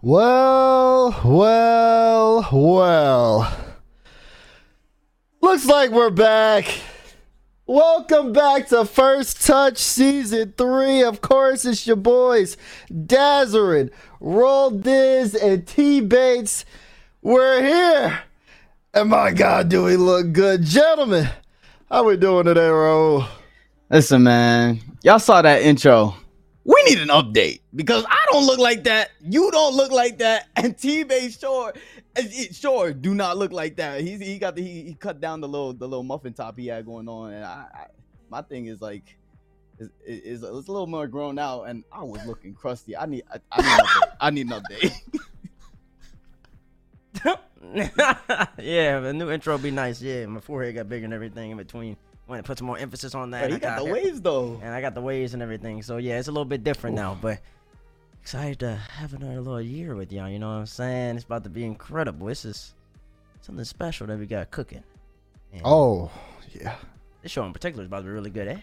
Well, well, well. Looks like we're back. Welcome back to First Touch Season 3. Of course, it's your boys, Dazerin, Roll Dizz, and T Bates. We're here. And my God, do we look good. Gentlemen, how we doing today, Ro? Listen, man. Y'all saw that intro need an update because I don't look like that. You don't look like that, and T Bay Shore, sure, do not look like that. He got the he, he, cut down the little the little muffin top he had going on, and I, I my thing is like is, is, is a little more grown out, and I was looking crusty. I need I, I need an. I need an update. yeah, the new intro be nice. Yeah, my forehead got bigger and everything in between want to put some more emphasis on that. Bro, you got, got the waves though, and I got the waves and everything. So yeah, it's a little bit different now, but excited to have another little year with y'all. You know what I'm saying? It's about to be incredible. This is something special that we got cooking. And oh yeah, this show in particular is about to be really good, eh?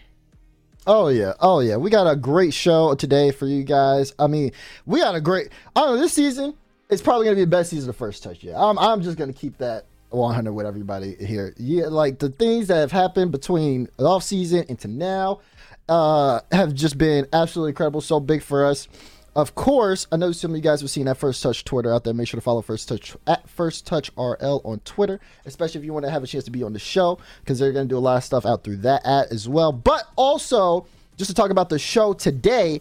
Oh yeah, oh yeah. We got a great show today for you guys. I mean, we got a great. I don't know. This season it's probably gonna be the best season of first touch yet. I'm I'm just gonna keep that 100 with everybody here. Yeah, like the things that have happened between off season into now uh, have just been absolutely incredible. So big for us. Of course, I know some of you guys have seen that First Touch Twitter out there. Make sure to follow First Touch at First Touch RL on Twitter, especially if you want to have a chance to be on the show, because they're going to do a lot of stuff out through that at as well. But also, just to talk about the show today,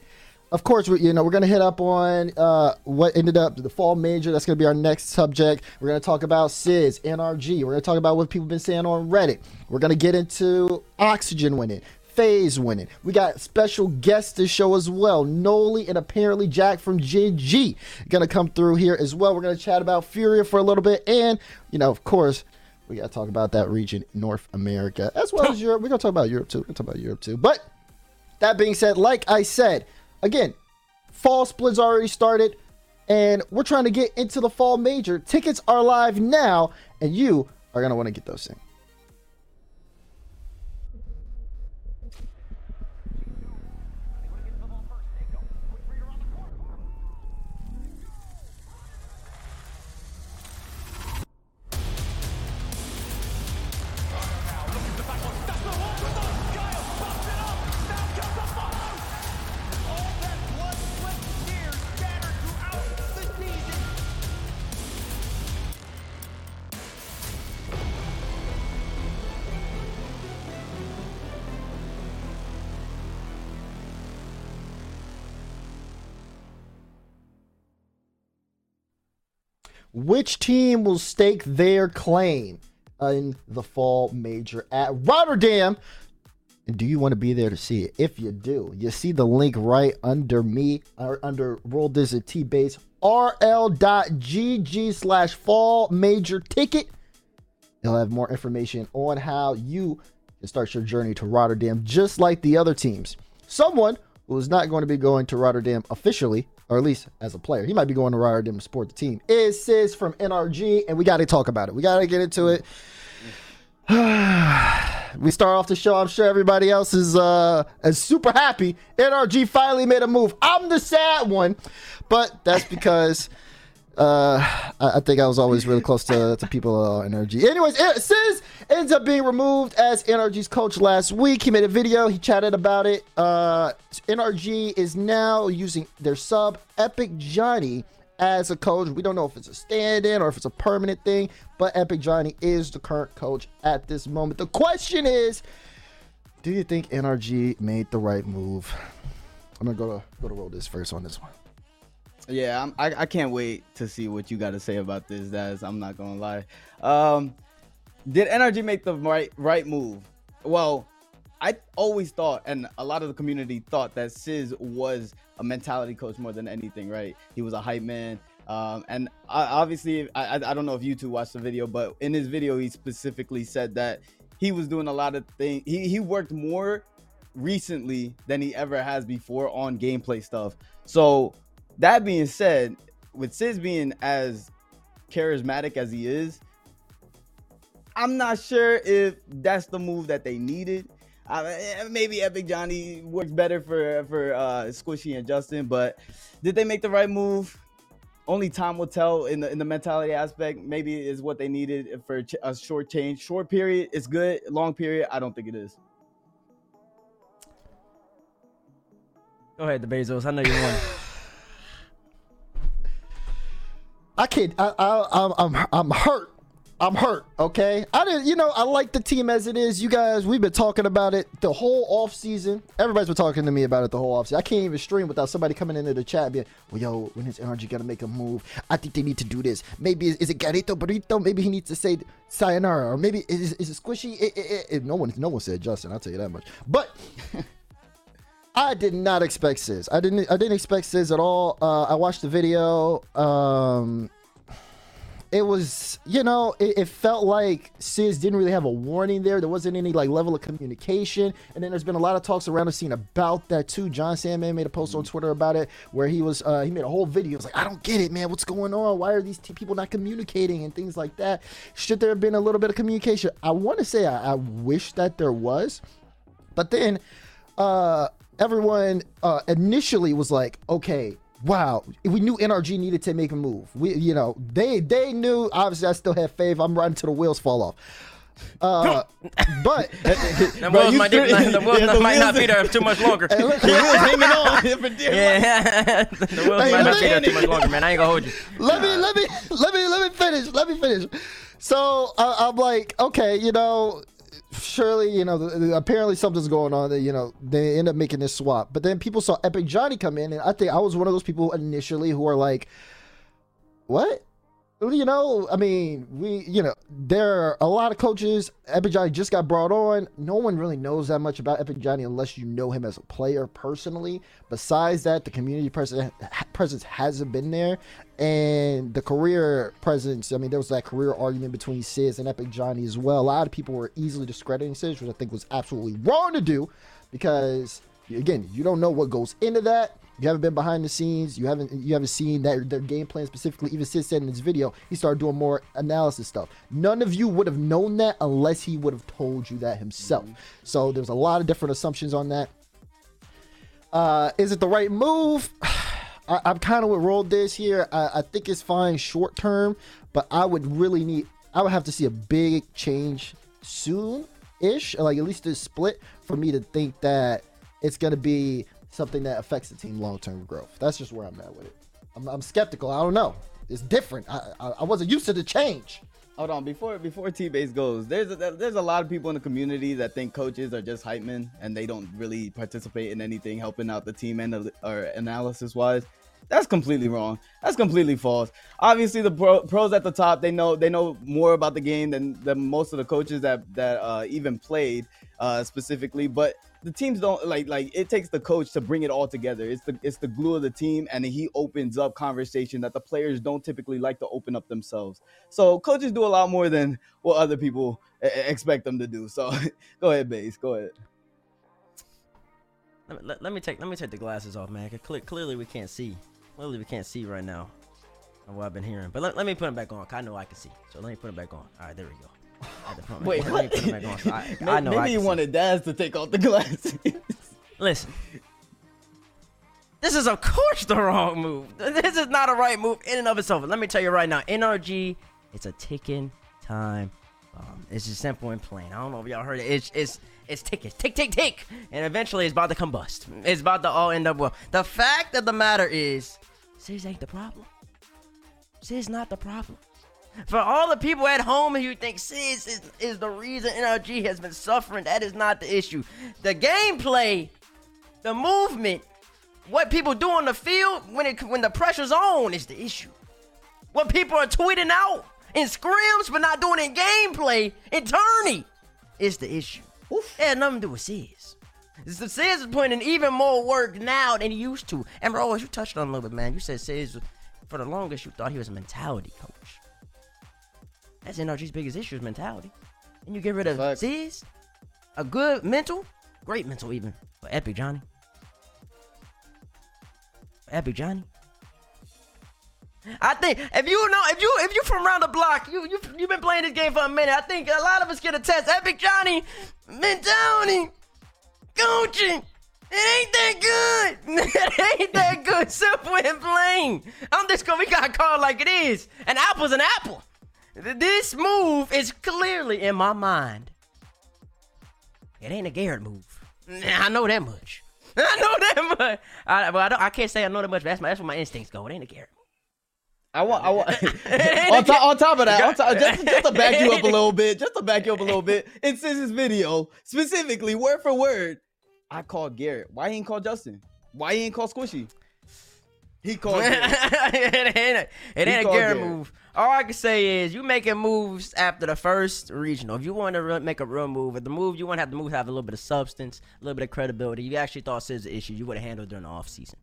of course, we, you know, we're going to hit up on uh, what ended up the fall major. That's going to be our next subject. We're going to talk about Sizz, NRG. We're going to talk about what people have been saying on Reddit. We're going to get into Oxygen winning, FaZe winning. We got special guests to show as well. Noly and ApparentlyJack from GG going to come through here as well. We're going to chat about Furia for a little bit. And, you know, of course, we got to talk about that region, North America, as well as Europe. We're going to talk about Europe too. We're going to talk about Europe too. But that being said, like I said, again, fall splits already started, and we're trying to get into the fall major. Tickets are live now, and you are gonna want to get those things. Which team will stake their claim in the fall major at Rotterdam? And do you want to be there to see it? If you do, you see the link right under me or under World Dizzy T Base rl.gg slash fall major ticket. You'll have more information on how you can start your journey to Rotterdam, just like the other teams. Someone who is not going to be going to Rotterdam officially or at least as a player. He might be going to Rotterdam to support the team. Is Sizz from NRG, and we got to talk about it. We got to get into it. we start off the show. I'm sure everybody else is uh is super happy. NRG finally made a move. I'm the sad one, but that's because uh, I, I, think I was always really close to, to people uh, NRG. Anyways, Sizz ends up being removed as NRG's coach last week. He made a video. He chatted about it. Uh, NRG is now using their sub EpicJonny as a coach. We don't know if it's a stand-in or if it's a permanent thing, but EpicJonny is the current coach at this moment. The question is, do you think NRG made the right move? I'm gonna go to go to Roll Dizz first on this one. Yeah, I'm, I, I can't wait to see what you got to say about this. That's I'm not gonna lie. Um, did NRG make the right right move? Well, I always thought, and a lot of the community thought that Sizz was a mentality coach more than anything. Right? He was a hype man. Um, and I, obviously, I, I don't know if you two watched the video, but in his video, he specifically said that he was doing a lot of things. He he worked more recently than he ever has before on gameplay stuff. So that being said, with Sizz being as charismatic as he is, I'm not sure if that's the move that they needed. Uh, maybe EpicJonny works better for for uh, Squishy and Justin, but did they make the right move? only time will tell in the in the mentality aspect. Maybe is what they needed for a short change. Short period is good. Long period, I don't think it is. Go ahead, the Bezos. I know you won. I can't. I, I, I'm, I'm, I'm hurt. I'm hurt. Okay. I didn't. You know, I like the team as it is. You guys, we've been talking about it the whole off season. Everybody's been talking to me about it the whole off season. I can't even stream without somebody coming into the chat being, "Well, yo, when is NRG gonna make a move? I think they need to do this. Maybe is, is it Garito Burrito? Maybe he needs to say sayonara, or maybe is, is it squishy? It, it, it, no one, no one said Justin. I'll tell you that much. But. I did not expect Sizz. I didn't. I didn't expect Sizz at all. Uh, I watched the video. Um, it was, you know, it, it, felt like Sizz didn't really have a warning there. There wasn't any like level of communication. And then there's been a lot of talks around the scene about that too. John Sandman made a post on Twitter about it where he was, uh, he made a whole video. He was like, I don't get it, man. What's going on? Why are these t- people not communicating and things like that? Should there have been a little bit of communication? I want to say I, I wish that there was, but then, uh, everyone uh, initially was like, okay, wow, we knew NRG needed to make a move. We, you know, they they knew. Obviously, I still have faith. I'm riding till the wheels fall off. Uh, but the wheels, might, the wheels yeah, might not be there too much longer. Hey, look, the wheels hanging on. yeah, the wheels hey, might not be there too much longer, man. I ain't gonna hold you. Let me, let me, let me, let me finish. Let me finish. So uh, I'm like, okay, you know, surely, you know, apparently something's going on. That you know, they end up making this swap. But then people saw EpicJonny come in, and I think I was one of those people initially who are like, "What? you know, I mean, we, you know, there are a lot of coaches. EpicJonny just got brought on. No one really knows that much about Epic Johnny unless you know him as a player personally. Besides that, the community presence presence hasn't been there, and the career presence. I mean, there was that career argument between Sizz and EpicJonny as well. A lot of people were easily discrediting Sizz, which I think was absolutely wrong to do, because again, you don't know what goes into that. You haven't been behind the scenes. You haven't you haven't seen that their game plan specifically. Even Sizz said in his video, he started doing more analysis stuff. None of you would have known that unless he would have told you that himself. Mm-hmm. So there's a lot of different assumptions on that. Uh, is it the right move? I, am kind of with Roll Dizz here. I, I think it's fine short term, but I would really need. I would have to see a big change soon ish, like at least this split, for me to think that it's gonna be something that affects the team long term growth. That's just where I'm at with it. I'm, I'm skeptical. I don't know. It's different. I, I, I wasn't used to the change. Hold on, before before T Bates goes, there's a, there's a lot of people in the community that think coaches are just hype men and they don't really participate in anything helping out the team and or analysis wise. That's completely wrong. That's completely false. Obviously, the pro, pros at the top they know they know more about the game than, than most of the coaches that that uh, even played uh, specifically. But the teams don't like like it takes the coach to bring it all together. It's the it's the glue of the team, and he opens up conversation that the players don't typically like to open up themselves. So coaches do a lot more than what other people expect them to do. So go ahead, base. Go ahead. Let me, let, let me take let me take the glasses off, man. Clear, clearly we can't see. Clearly we can't see right now. What I've been hearing, but let, let me put them back on. I know I can see. So let me put them back on. All right, there we go. Wait, what? I, I know Maybe you wanted Daz to take off the glasses. Listen. This is of course the wrong move. This is not a right move in and of itself. Let me tell you right now, NRG, it's a ticking time bomb. It's just simple and plain. I don't know if y'all heard it. It's it's it's ticking, tick, tick, tick, and eventually it's about to combust. It's about to all end up well. The fact of the matter is, Sizz ain't the problem. Sizz is not the problem. For all the people at home who think Sizz is, is the reason NRG has been suffering, that is not the issue. The gameplay, the movement, what people do on the field when it when the pressure's on is the issue. What people are tweeting out in scrims but not doing in gameplay in tourney is the issue. Oof. It had nothing to do with Sizz. Sizz is putting in even more work now than he used to. And bro, as you touched on a little bit, man. You said Sizz, for the longest, you thought he was a mentality coach. That's NRG's biggest issue is mentality. And you get rid of Fact. Sizz, a good mental, great mental even, for EpicJonny. For EpicJonny. I think if you know if you if you from around the block, you you you've been playing this game for a minute. I think a lot of us get a test. EpicJonny, mentality, coaching. It ain't that good. it ain't that good. Simple and plain. I'm just gonna we got called like it is. An apple's an apple. This move is clearly in my mind. It ain't a Garrett move. I know that much. I know that much. I, well, I, don't, I can't say I know that much. But that's, my, that's where my instincts go. It ain't a Garrett. I want, I want. on, top, on top of that, on top, just, just to back you up a little bit, just to back you up a little bit, in Sizz's video, specifically word for word, I called Garrett. Why he ain't called Justin? Why he ain't called Squishy? He called Garrett. it ain't a, it ain't a Garrett Garrett. move. All I can say is you making moves after the first regional. If you want to re- make a real move, if the move you want to have the move have a little bit of substance, a little bit of credibility. You actually thought Sizz issue, you would have handled during the offseason.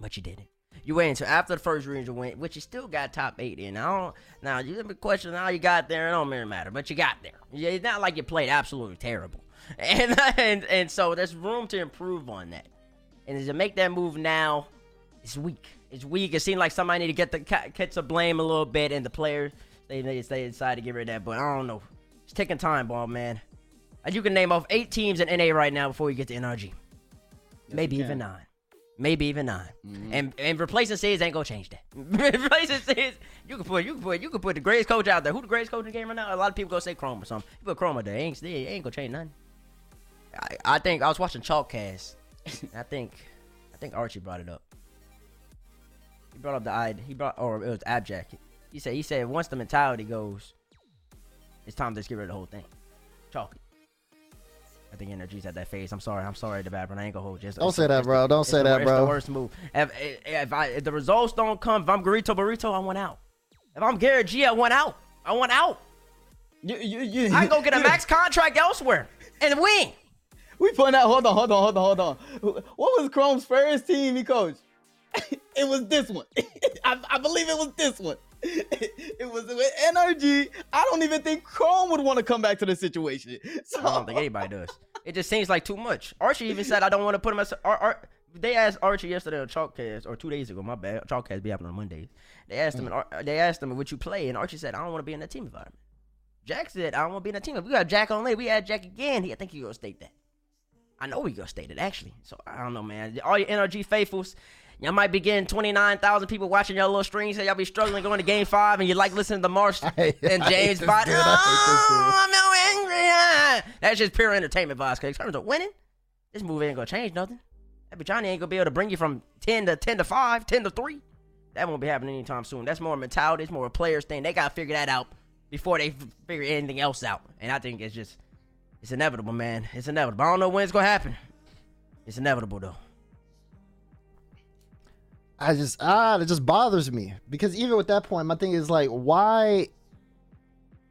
But you didn't. You waited until after the first regional win, which you still got top eight in. I don't, now you have a question how you got there. It don't really matter, but you got there. Yeah, It's not like you played absolutely terrible, and and and so there's room to improve on that. And to make that move now, it's weak. It's weak. It seemed like somebody need to get the catch the blame a little bit, and the players they they, they decide to get rid of that. But I don't know. It's taking time, ball man. You can name off eight teams in NA right now before you get to NRG. Maybe even nine. Maybe even 9 mm-hmm. And and replacing Sizz ain't gonna change that. replacing Sizz, you can put you can put you can put the greatest coach out there. Who the greatest coach in the game right now? A lot of people gonna say Chrome or something. You put Chrome out there, ain't it ain't gonna change nothing. I, I think I was watching Chalkcast. I think I think Archie brought it up. He brought up the id. He brought or it was Abjack. He said he said once the mentality goes, it's time to just get rid of the whole thing. Chalky. I think NRG's at that phase. I'm sorry. I'm sorry, DeBab, but I ain't gonna hold you. It's- Don't it's say that, bro. Don't say the that, wor- bro. It's the worst move. If, if, I, if the results don't come, if I'm Garito Burrito, I want out. If I'm Garrett G, I want out. I want out. You, you, you, I can go get a max contract elsewhere and win. We putting out. Hold on, hold on, hold on, hold on. What was Chrome's first team he coached? it was this one. I, I believe it was this one. It was with NRG. I don't even think Chrome would want to come back to the situation. So I don't think anybody does. It just seems like too much. Archie even said I don't want to put him as. Ar- Ar- they asked Archie yesterday on Chalkcast or two days ago. My bad. Chalkcast be happening on Mondays. They asked him. and Ar- They asked him, "Would you play?" And Archie said, "I don't want to be in that team environment." Jack said, "I don't want to be in that team. If we got Jack on late, we had Jack again. He, I think he gonna state that. I know he gonna state it actually. So I don't know, man. All your NRG faithfuls." Y'all might be getting 29,000 people watching your little streams. Say y'all be struggling going to game five and you like listening to Marsh hate- and James Bond. dude. I hate this dude. Oh, I'm so angry. ah." That's just pure entertainment vibes. Cause in terms of winning, this movie ain't gonna change nothing. That Johnny ain't gonna be able to bring you from 10 to 10 to 5, 10 to 3. That won't be happening anytime soon. That's more mentality. It's more a players thing. They gotta figure that out before they figure anything else out. And I think it's just, it's inevitable, man. It's inevitable. I don't know when it's gonna happen. It's inevitable though. I just ah, it just bothers me because even with that point, my thing is like, why?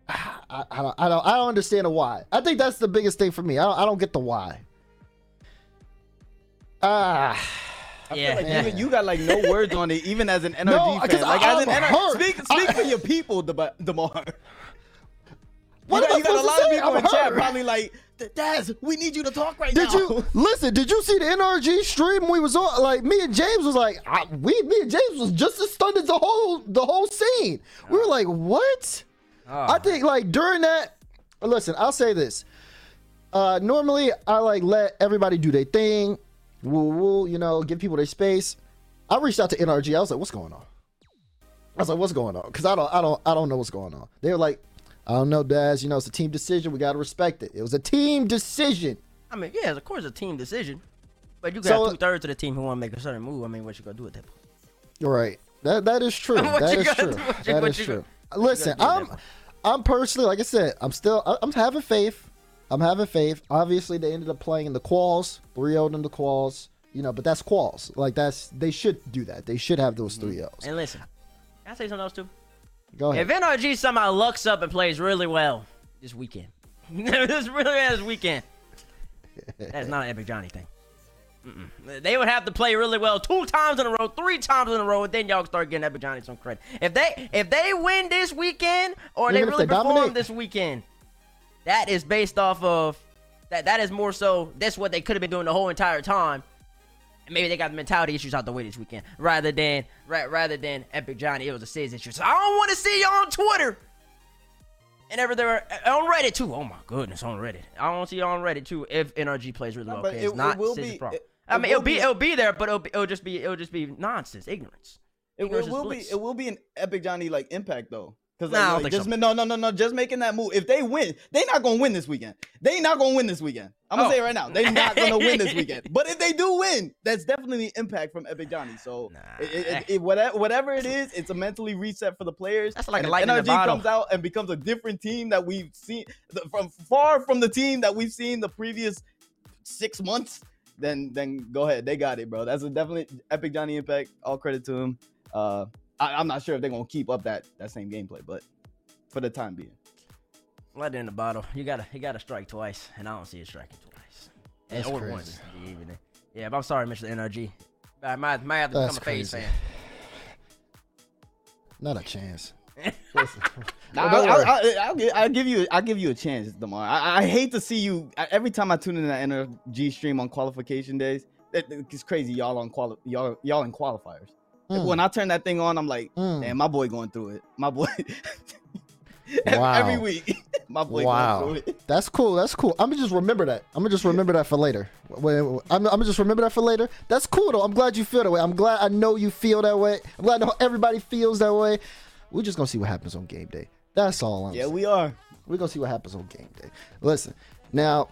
I, I don't, I don't, I don't understand the why. I think that's the biggest thing for me. I don't, I don't get the why. Ah, I Yeah. feel like you, you got like no words on it, even as an NRG No, 'cause fan. Like as an I'm NRG, hurt. speak, speak for your people, Dema- Demar. What you got, you got a lot to of people I'm in chat probably like, Daz, we need you to talk right did now. Did you listen? Did you see the NRG stream we was on? Like me and James was like, I, we, me and James was just as stunned as the whole, the whole scene. We were like, what? I think like during that, listen, I'll say this. Uh, normally I like let everybody do their thing, woo woo, you know, give people their space. I reached out to NRG. I was like, what's going on? I was like, what's going on? Because I don't, I don't, I don't know what's going on. They were like, I don't know, Daz. You know, it's a team decision. We gotta respect it. It was a team decision. I mean, yeah, of course, a team decision. But you got So- uh, two thirds of the team who want to make a certain move. I mean, what you gonna do at that point? Right. That that is true. That you is true. you- That you true. Uh, listen, I'm? I'm personally, like I said, I'm still I- I'm having faith. I'm having faith. Obviously, they ended up playing in the quals, 3-0 in the quals. You know, but that's quals. Like that's they should do that. They should have those mm-hmm. 3 O's. And listen, can I say something else too? Go ahead. If NRG somehow looks up and plays really well this weekend, this really this weekend, that's not an EpicJonny thing. Mm-mm. They would have to play really well two times in a row, three times in a row, and then y'all start getting EpicJonny some credit. If they if they win this weekend or they Even really they perform dominate. this weekend, that is based off of that. That is more so. That's what they could have been doing the whole entire time. And maybe they got the mentality issues out the way this weekend, rather than ra- rather than EpicJonny. It was a Sizz issue. So I don't want to see you on Twitter And ever there on Reddit too. Oh my goodness, on Reddit. I don't see you on Reddit too if NRG plays really well. but it- it's it not will Sid's be- problem. it- I it mean, it'll will be be- it'll be there, but it'll be it'll just be it'll just be nonsense, ignorance. It, Ignorance it will be it will be an EpicJonny like impact though. Cause Nah, like, I don't like, think just so. no no no no just making that move. If they win, they not gonna win this weekend. They not gonna win this weekend. I'm gonna Oh. say it right now. They not gonna win this weekend. But if they do win, that's definitely the impact from EpicJonny. So Nah. it, it, it, whatever whatever it is, it's a mentally reset for the players. That's like and a lightning in NRG a bottle. comes out and becomes a different team that we've seen from far from the team that we've seen the previous six months. Then then go ahead. They got it, bro. That's a definitely EpicJonny impact. All credit to him. Uh, I, I'm not sure if they're gonna keep up that that same gameplay, but for the time being, Lightning in the bottle. You gotta you gotta strike twice, and I don't see it striking twice. That's or crazy. once. even. Yeah, but I'm sorry, Mr. NRG. I might, might have to That's become a FaZe crazy. fan. Not a chance. Nah, don't I, worry. I, I'll, gi- I'll give you I'll give you a chance, Demar. I, I hate to see you I- every time I tune in that NRG stream on qualification days. It, it's crazy, y'all on quali- y'all y'all in qualifiers. Mm. When I turn that thing on, I'm like, Mm. damn, my boy going through it. My boy. Wow. Every week, my boy Wow. going through it. That's cool. That's cool. I'm gonna just remember that. I'm gonna just remember that for later. I'm, I'm gonna just remember that for later. That's cool though. I'm glad you feel that way. I'm glad I know you feel that way. I'm glad everybody feels that way. We're just gonna see what happens on game day. That's all I'm Yeah, saying. we are. We're gonna see what happens on game day. Listen, now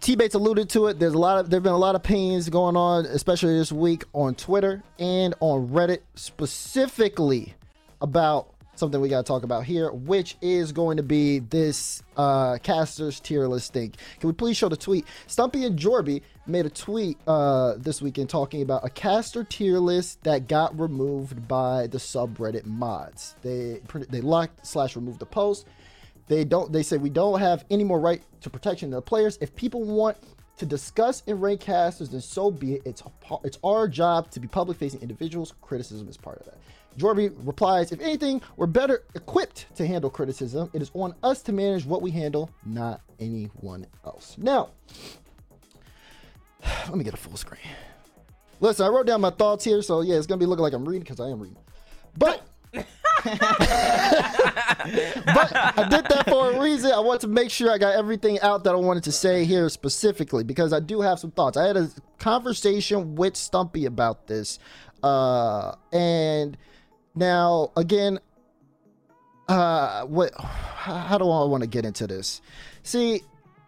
T Bates alluded to it. There's a lot of there've been a lot of pains going on, especially this week on Twitter and on Reddit, specifically about something we gotta talk about here, which is going to be this uh casters tier list thing. Can we please show the tweet? Stumpy and Jorby made a tweet uh this weekend talking about a caster tier list that got removed by the subreddit mods. They they locked slash removed the post they don't they say we don't have any more right to protection of the players. If people want to discuss and rank casters then so be it. It's it's our job to be public facing individuals. Criticism is part of that. Jorby replies if anything we're better equipped to handle criticism. It is on us to manage what we handle not anyone else. Now let me get a full screen. Listen i wrote down my thoughts here so yeah it's gonna be looking like i'm reading because i am reading. But but I did that for a reason. I want to make sure I got everything out that I wanted to say here specifically because I do have some thoughts. I had a conversation with Stumpy about this. Uh, and now, again, uh, what, how do I want to get into this? See,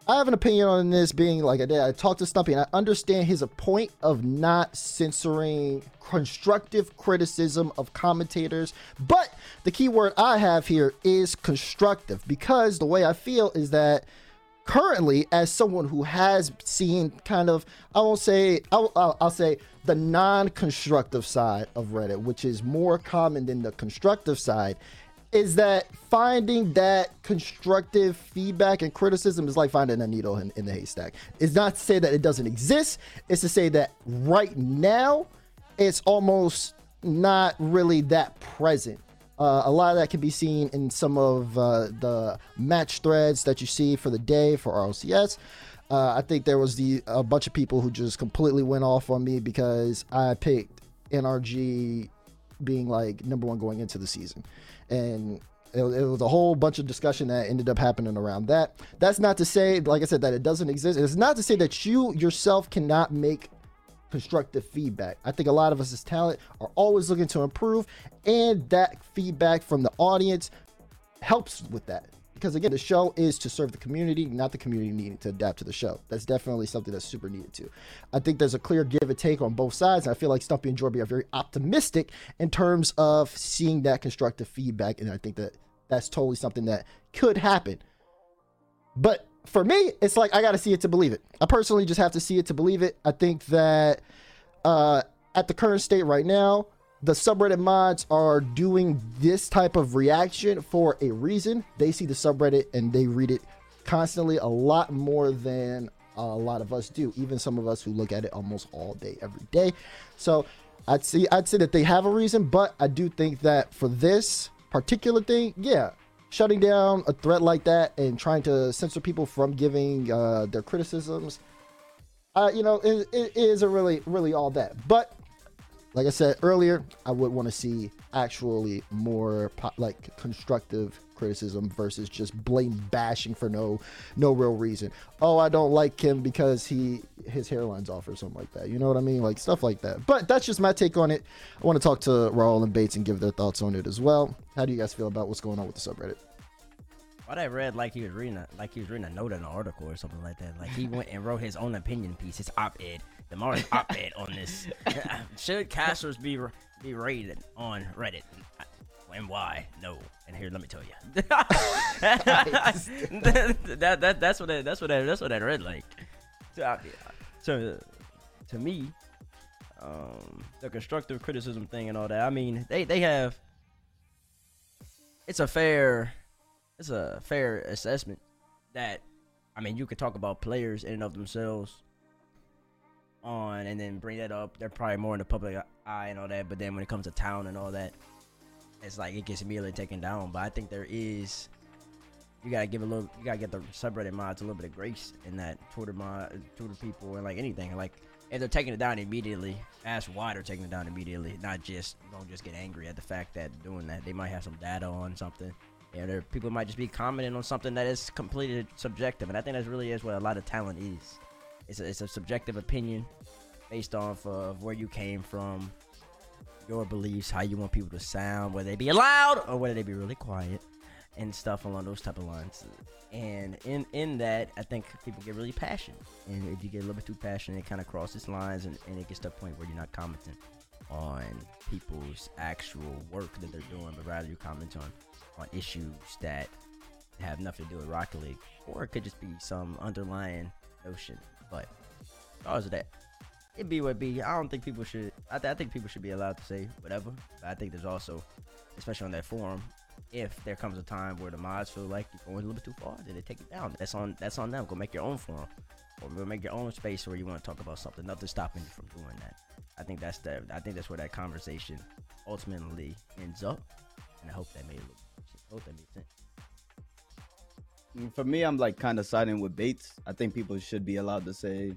I have an opinion on this being like I did. I talked to Stumpy and I understand his point of not censoring constructive criticism of commentators. But the key word I have here is constructive because the way I feel is that currently, as someone who has seen kind of, I won't say, I'll, I'll, I'll say the non constructive side of Reddit, which is more common than the constructive side is that finding that constructive feedback and criticism is like finding a needle in, in the haystack. It's not to say that it doesn't exist, it's to say that right now it's almost not really that present. Uh, a lot of that can be seen in some of uh, the match threads that you see for the day for RLCS. Uh, I think there was the a bunch of people who just completely went off on me because I picked NRG being like number one going into the season, and it, it was a whole bunch of discussion that ended up happening around that. That's not to say, like I said, that it doesn't exist. It's not to say that you yourself cannot make constructive feedback. I think a lot of us as talent are always looking to improve, and that feedback from the audience helps with that. Because again, the show is to serve the community, not the community needing to adapt to the show. That's definitely something that's super needed too. I think there's a clear give and take on both sides, and I feel like Stumpy and Jorby are very optimistic in terms of seeing that constructive feedback, and I think that that's totally something that could happen. But for me, it's like I got to see it to believe it. I personally just have to see it to believe it. I think that uh, at the current state right now, the subreddit mods are doing this type of reaction for a reason. They see the subreddit and they read it constantly a lot more than a lot of us do. Even some of us who look at it almost all day, every day. So I'd see, I'd say that they have a reason, but I do think that for this particular thing, yeah, shutting down a threat like that and trying to censor people from giving uh, their criticisms, uh, you know, it, it isn't really, really all that. But like I said earlier, I would want to see actually more po- like constructive criticism versus just blatant bashing for no no real reason. Oh, I don't like him because he his hairline's off or something like that. You know what I mean? Like stuff like that. But that's just my take on it. I want to talk to Raul and Bates and give their thoughts on it as well. How do you guys feel about what's going on with the subreddit? What I read like he was reading a, like he was reading a note in an article or something like that. Like he went and wrote his own opinion piece, his op-ed, Demar's op-ed on this. Should casters be be rated on Reddit? And why? No. And here, let me tell you. that, that that's what I, that's what I, that's what I read like. So, to to me, um, the constructive criticism thing and all that. I mean, they they have. It's a fair it's a fair assessment that I mean you could talk about players in and of themselves on and then bring that up. They're probably more in the public eye and all that, but then when it comes to town and all that, it's like it gets immediately taken down. But I think there is you gotta give a little you gotta get the subreddit mods a little bit of grace in that Twitter mod Twitter people and like anything. Like if they're taking it down immediately, ask why they're taking it down immediately. Not just don't just get angry at the fact that doing that. They might have some data on something you there people might just be commenting on something that is completely subjective, and I think that really is what a lot of talent is. It's a, it's a subjective opinion based off of where you came from, your beliefs, how you want people to sound, whether they be loud or whether they be really quiet, and stuff along those type of lines. And in in that, I think people get really passionate, and if you get a little bit too passionate, it kind of crosses lines, and, and it gets to a point where you're not commenting on people's actual work that they're doing, but rather you comment on on issues that have nothing to do with Rocket League, or it could just be some underlying notion. But because of that, it be what be. I don't think people should. I, th- I think people should be allowed to say whatever. But I think there's also, especially on that forum, if there comes a time where the mods feel like you're going a little bit too far, then they take it down. That's on that's on them. Go make your own forum, or go make your own space where you want to talk about something. Nothing stopping you from doing that. I think that's the. I think that's where that conversation ultimately ends up, and I hope that made a little hope that makes sense. Mm, for me, I'm like kind of siding with Bates. I think people should be allowed to say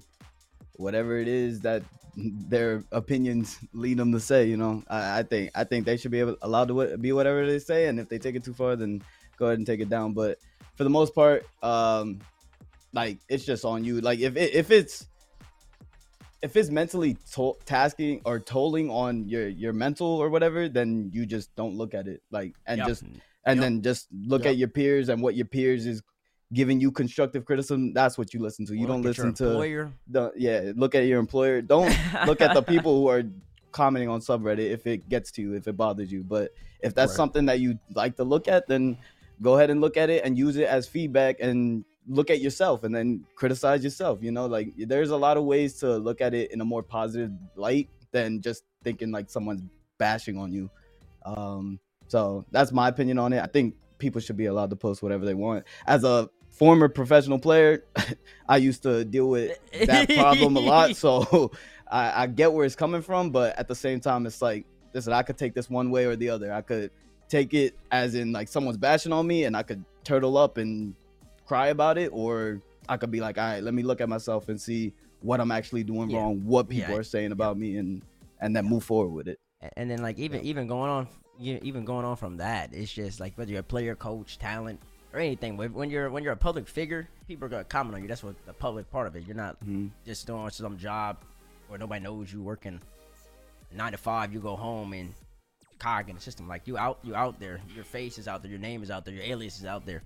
whatever it is that their opinions lead them to say. You know, I, I think I think they should be able, allowed to be whatever they say, and if they take it too far, then go ahead and take it down. But for the most part, um, like it's just on you. Like if it, if it's if it's mentally to- tasking or tolling on your your mental or whatever, then you just don't look at it. Like and yep. just and yep. then just look yep. at your peers and what your peers is giving you constructive criticism that's what you listen to you don't listen to the yeah look at your employer don't look at the people who are commenting on subreddit if it gets to you if it bothers you but if that's right. something that you like to look at then go ahead and look at it and use it as feedback and look at yourself and then criticize yourself you know like there's a lot of ways to look at it in a more positive light than just thinking like someone's bashing on you um so that's my opinion on it. I think people should be allowed to post whatever they want. As a former professional player, I used to deal with that problem a lot. So I, I, get where it's coming from, but at the same time, it's like, listen, I could take this one way or the other. I could take it as in like someone's bashing on me and I could turtle up and cry about it, or I could be like, all right, let me look at myself and see what I'm actually doing yeah. wrong, what people yeah. are saying about me, and and then move forward with it. And then like even even going on you even going on from that, it's just like whether you're a player, coach, talent, or anything. When you're when you're a public figure, people are gonna comment on you. That's what the public part of it. You're not mm-hmm. just doing some job where nobody knows you working nine to five. You go home and cog in the system. Like you out, you out there. Your face is out there. Your name is out there. Your alias is out there.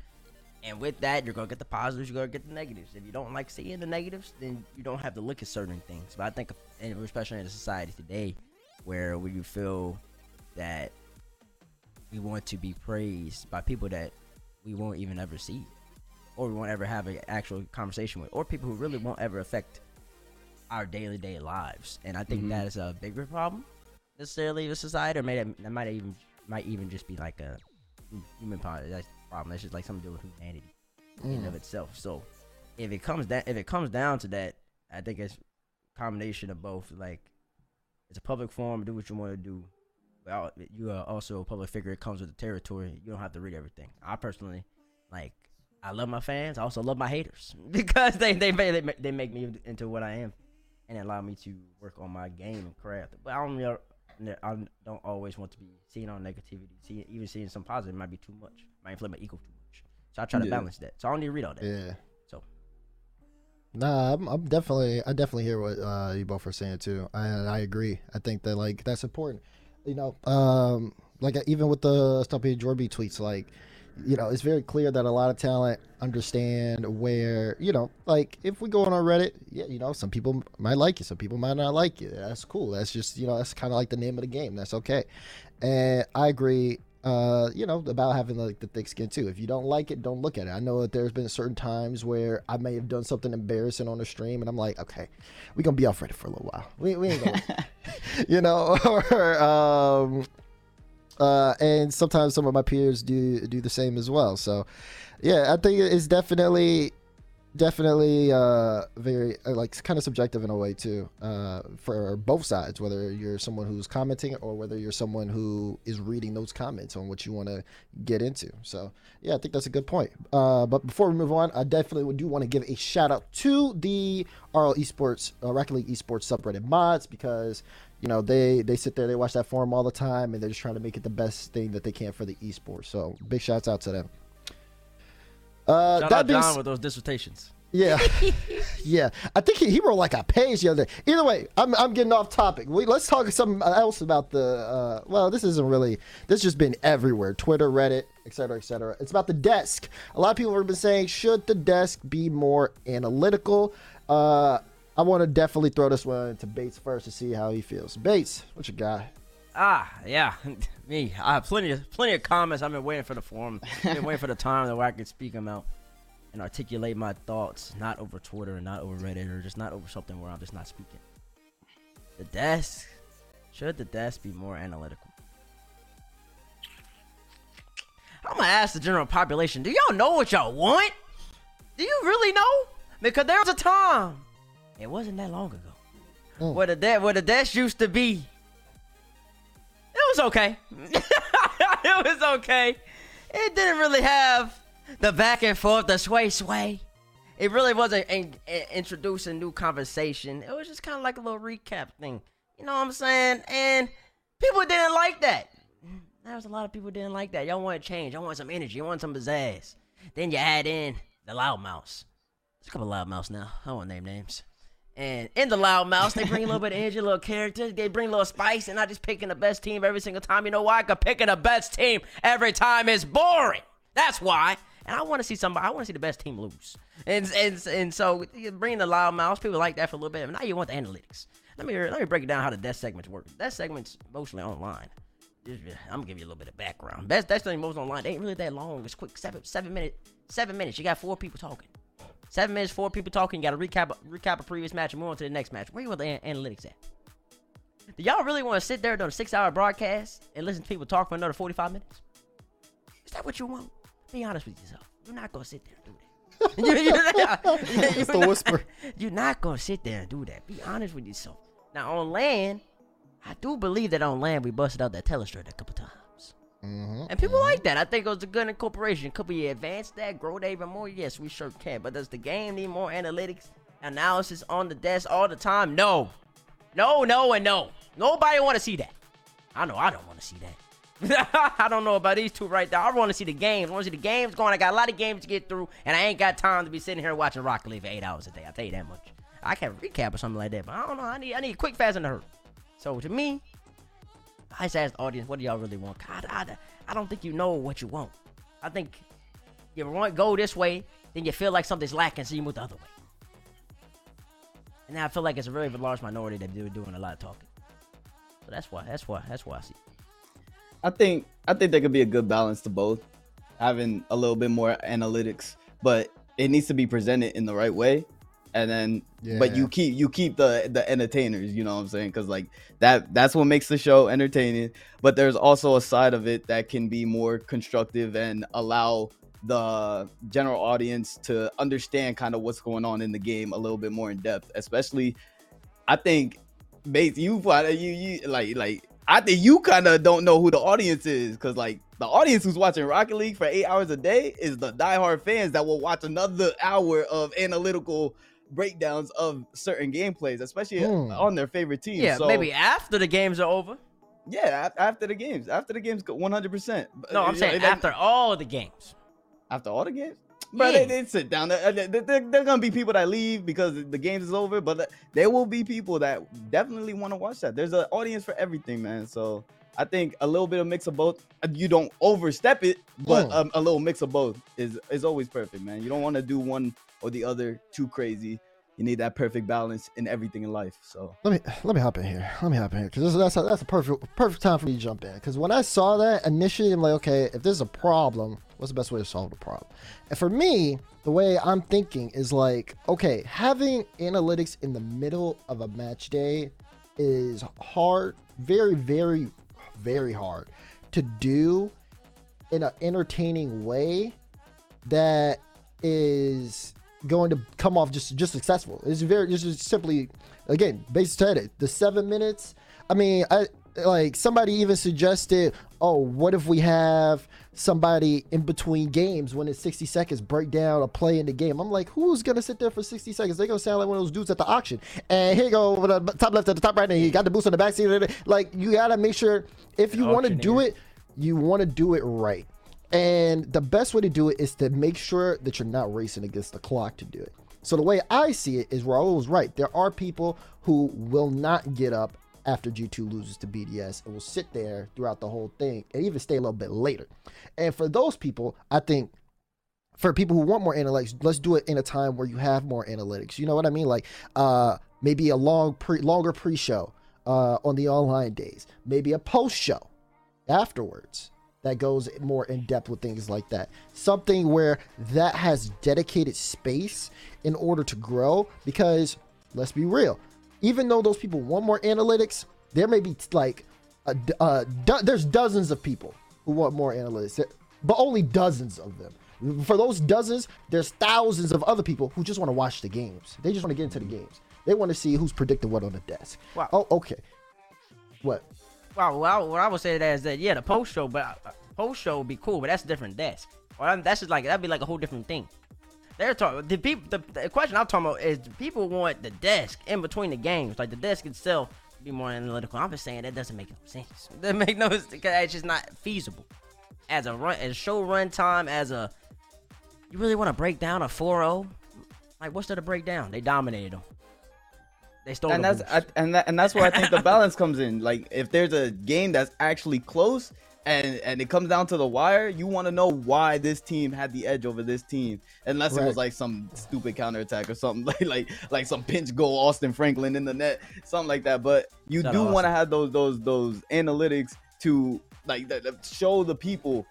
And with that, you're gonna get the positives. You're gonna get the negatives. If you don't like seeing the negatives, then you don't have to look at certain things. But I think, especially in a society today, where where you feel that we want to be praised by people that we won't even ever see or we won't ever have an actual conversation with or people who really won't ever affect our daily day lives. And i think mm-hmm. that is a bigger problem necessarily with society or maybe that might even might even just be like a human problem. That's just like something to do with humanity mm. in of itself. So if it comes down if it comes down to that i think it's a combination of both. Like it's a public forum do what you want to do you are also a public figure. It comes with the territory. You don't have to read everything. I personally, like, I love my fans. I also love my haters because they they they, they make me into what I am and allow me to work on my game and craft. But I don't I don't always want to be seen on negativity. See, even seeing some positive might be too much. Might inflate my ego too much. So I try to Yeah. balance that. So I don't need to read all that. Yeah. So Nah, I'm, I'm definitely, I definitely hear what uh, you both are saying too, and I agree. I think that like that's important. You know, um, like even with the Stumpy Jorby tweets, like, you know, it's very clear that a lot of talent understand where, you know, like if we go on our Reddit, yeah, you know, some people might like you, some people might not like you. That's cool. That's just, you know, that's kind of like the name of the game. That's okay. And I agree uh, you know, about having like the thick skin too. If you don't like it, don't look at it. I know that there's been certain times where I may have done something embarrassing on the stream, and I'm like, okay, we gonna be off Reddit for a little while. We, we ain't gonna, you know, or um, uh, and sometimes some of my peers do do the same as well. So, yeah, I think it's definitely definitely uh very uh, like kind of subjective in a way too uh for both sides whether you're someone who's commenting or whether you're someone who is reading those comments on what you want to get into. So yeah i think that's a good point. Uh but before we move on i definitely do want to give a shout out to the rl esports uh, rocket league esports subreddit mods because you know they they sit there they watch that forum all the time and they're just trying to make it the best thing that they can for the esports. So big shouts out to them uh shout that out being John with those dissertations. yeah, yeah. I think he, he wrote like a page the other day. Either way, I'm, I'm getting off topic. We, let's talk something else about the. Uh, well, this isn't really. This has just been everywhere. Twitter, Reddit, etc., etc. It's about the desk. A lot of people have been saying, should the desk be more analytical? Uh, I want to definitely throw this one to Bates first to see how he feels. Bates, what you got? Ah, yeah, me. I have plenty of plenty of comments. I've been waiting for the forum, I've been waiting for the time that where I can speak them out and articulate my thoughts, not over Twitter and not over Reddit or just not over something where I'm just not speaking. The desk should the desk be more analytical? I'm gonna ask the general population. Do y'all know what y'all want? Do you really know? Because there was a time, it wasn't that long ago, Mm. where the de- where the desk used to be was okay. it was okay. It didn't really have the back and forth, the sway sway. It really wasn't in, in- introducing new conversation. It was just kind of like a little recap thing. You know what I'm saying? And people didn't like that. There was a lot of people didn't like that. Y'all want change. Y'all want some energy. Y'all want some pizzazz. Then you add in the loudmouth. There's a couple loudmouths now. I won't name names. And in the loudmouths, they bring a little bit of energy, a little character. They bring a little spice, and I just picking the best team every single time. You know why? Because picking the best team every time is boring. That's why. And I want to see somebody. I want to see the best team lose. And and and so you bring the loudmouths. People like that for a little bit. But now you want the analytics. Let me let me break it down how the death segments work. Death segments mostly online. I'm gonna give you a little bit of background. Best that's thing most online. They ain't really that long. It's quick. Seven seven minutes. Seven minutes. You got four people talking. Seven minutes, four people talking. You got to recap recap a previous match and move on to the next match. Where you want the an- analytics at? Do y'all really want to sit there during a six-hour broadcast and listen to people talk for another forty-five minutes? Is that what you want? Be honest with yourself. You're not gonna sit there and do that. You- you're not- It's the not- whisper. You're not gonna sit there and do that. Be honest with yourself. Now on land, I do believe that on land we busted out that telestrate a couple times. Mm-hmm. And people like that. I think it was a good incorporation. Could we advance that, grow that even more? Yes, we sure can. But does the game need more analytics, analysis on the desk all the time? No. No, no, and no. Nobody want to see that. I know I don't want to see that. I don't know about these two right there. I want to see the games. I want to see the games going. I got a lot of games to get through, and I ain't got time to be sitting here watching Rocket League for eight hours a day. I'll tell you that much. I can't recap or something like that, but I don't know. I need I need quick, fast, and hurt. So to me, I just asked the audience, what do y'all really want? God, I, I don't think you know what you want. I think you want go this way, then you feel like something's lacking, so you move the other way. And I feel like it's a very large minority that do doing a lot of talking. So that's why. That's why. That's why I see. I think I think there could be a good balance to both, having a little bit more analytics, but it needs to be presented in the right way, and then but you keep you keep the the entertainers. You know what I'm saying? Because like that that's what makes the show entertaining. But there's also a side of it that can be more constructive and allow the general audience to understand kind of what's going on in the game a little bit more in depth. Especially, I think, Bates, you you you like like I think you kind of don't know who the audience is because like the audience who's watching Rocket League for eight hours a day is the diehard fans that will watch another hour of analytical breakdowns of certain gameplays, especially Hmm. on their favorite team. Yeah, so, maybe after the games are over. Yeah, after the games, after the games, one hundred percent. No, I'm saying after all the games. after all the games. But Yeah. they, they sit down. There, there, there, there gonna be people that leave because the games is over. But there will be people that definitely want to watch that. There's an audience for everything, man. So I think a little bit of mix of both. You don't overstep it, but Mm. um, a little mix of both is is always perfect, man. You don't want to do one or the other too crazy. You need that perfect balance in everything in life. So Let me let me hop in here. Let me hop in here because that's a, that's a perfect perfect time for me to jump in. Because when I saw that initially, I'm like, okay, if there's a problem, what's the best way to solve the problem? And for me, the way I'm thinking is like, okay, having analytics in the middle of a match day is hard, very, very, very hard to do in an entertaining way that is going to come off just just successful. It's very just simply again based on it. The seven minutes. I mean, I like somebody even suggested, oh, what if we have somebody in between games when it's 60 seconds break down a play in the game? I'm like, who's gonna sit there for 60 seconds? They're gonna sound like one of those dudes at the auction. And here you go over the top left at the top right, and you got the boost on the back seat. Like you gotta make sure if you want to do it, you want to do it right. And the best way to do it is to make sure that you're not racing against the clock to do it. So the way I see it is Raul was right. There are people who will not get up after G2 loses to BDS and will sit there throughout the whole thing and even stay a little bit later. And for those people, I think for people who want more analytics, let's do it in a time where you have more analytics. You know what I mean? Like uh maybe a long pre longer pre-show uh on the online days, maybe a post-show afterwards that goes more in depth with things like that. Something where that has dedicated space in order to grow because let's be real, even though those people want more analytics, there may be like a, d- uh, do- there's dozens of people who want more analytics, but only dozens of them. For those dozens, there's thousands of other people who just want to watch the games. They just want to get into the games. They want to see who's predicting what on the desk. Wow. Oh, okay. What? Wow. Well, what I, would say to that is that yeah, the post show, but uh, post show would be cool, but that's a different desk. Well, that's just like that'd be like a whole different thing. They're talking. The people. The, the question I'm talking about is people want the desk in between the games, like the desk itself, to be more analytical. I'm just saying that doesn't make no sense. That make no sense because it's just not feasible as a run, as show run time, as a. You really want to break down a 4-0? Like what's there to break down? They dominated them. They stole and the that's. I, and that, and that's where I think the balance comes in. Like if there's a game that's actually close and and it comes down to the wire, you want to know why this team had the edge over this team, unless it was like some stupid counterattack or something like like like some pinch goal Austin Franklin in the net, something like that. But you Shout do out want to have those those those analytics to like that, that show the people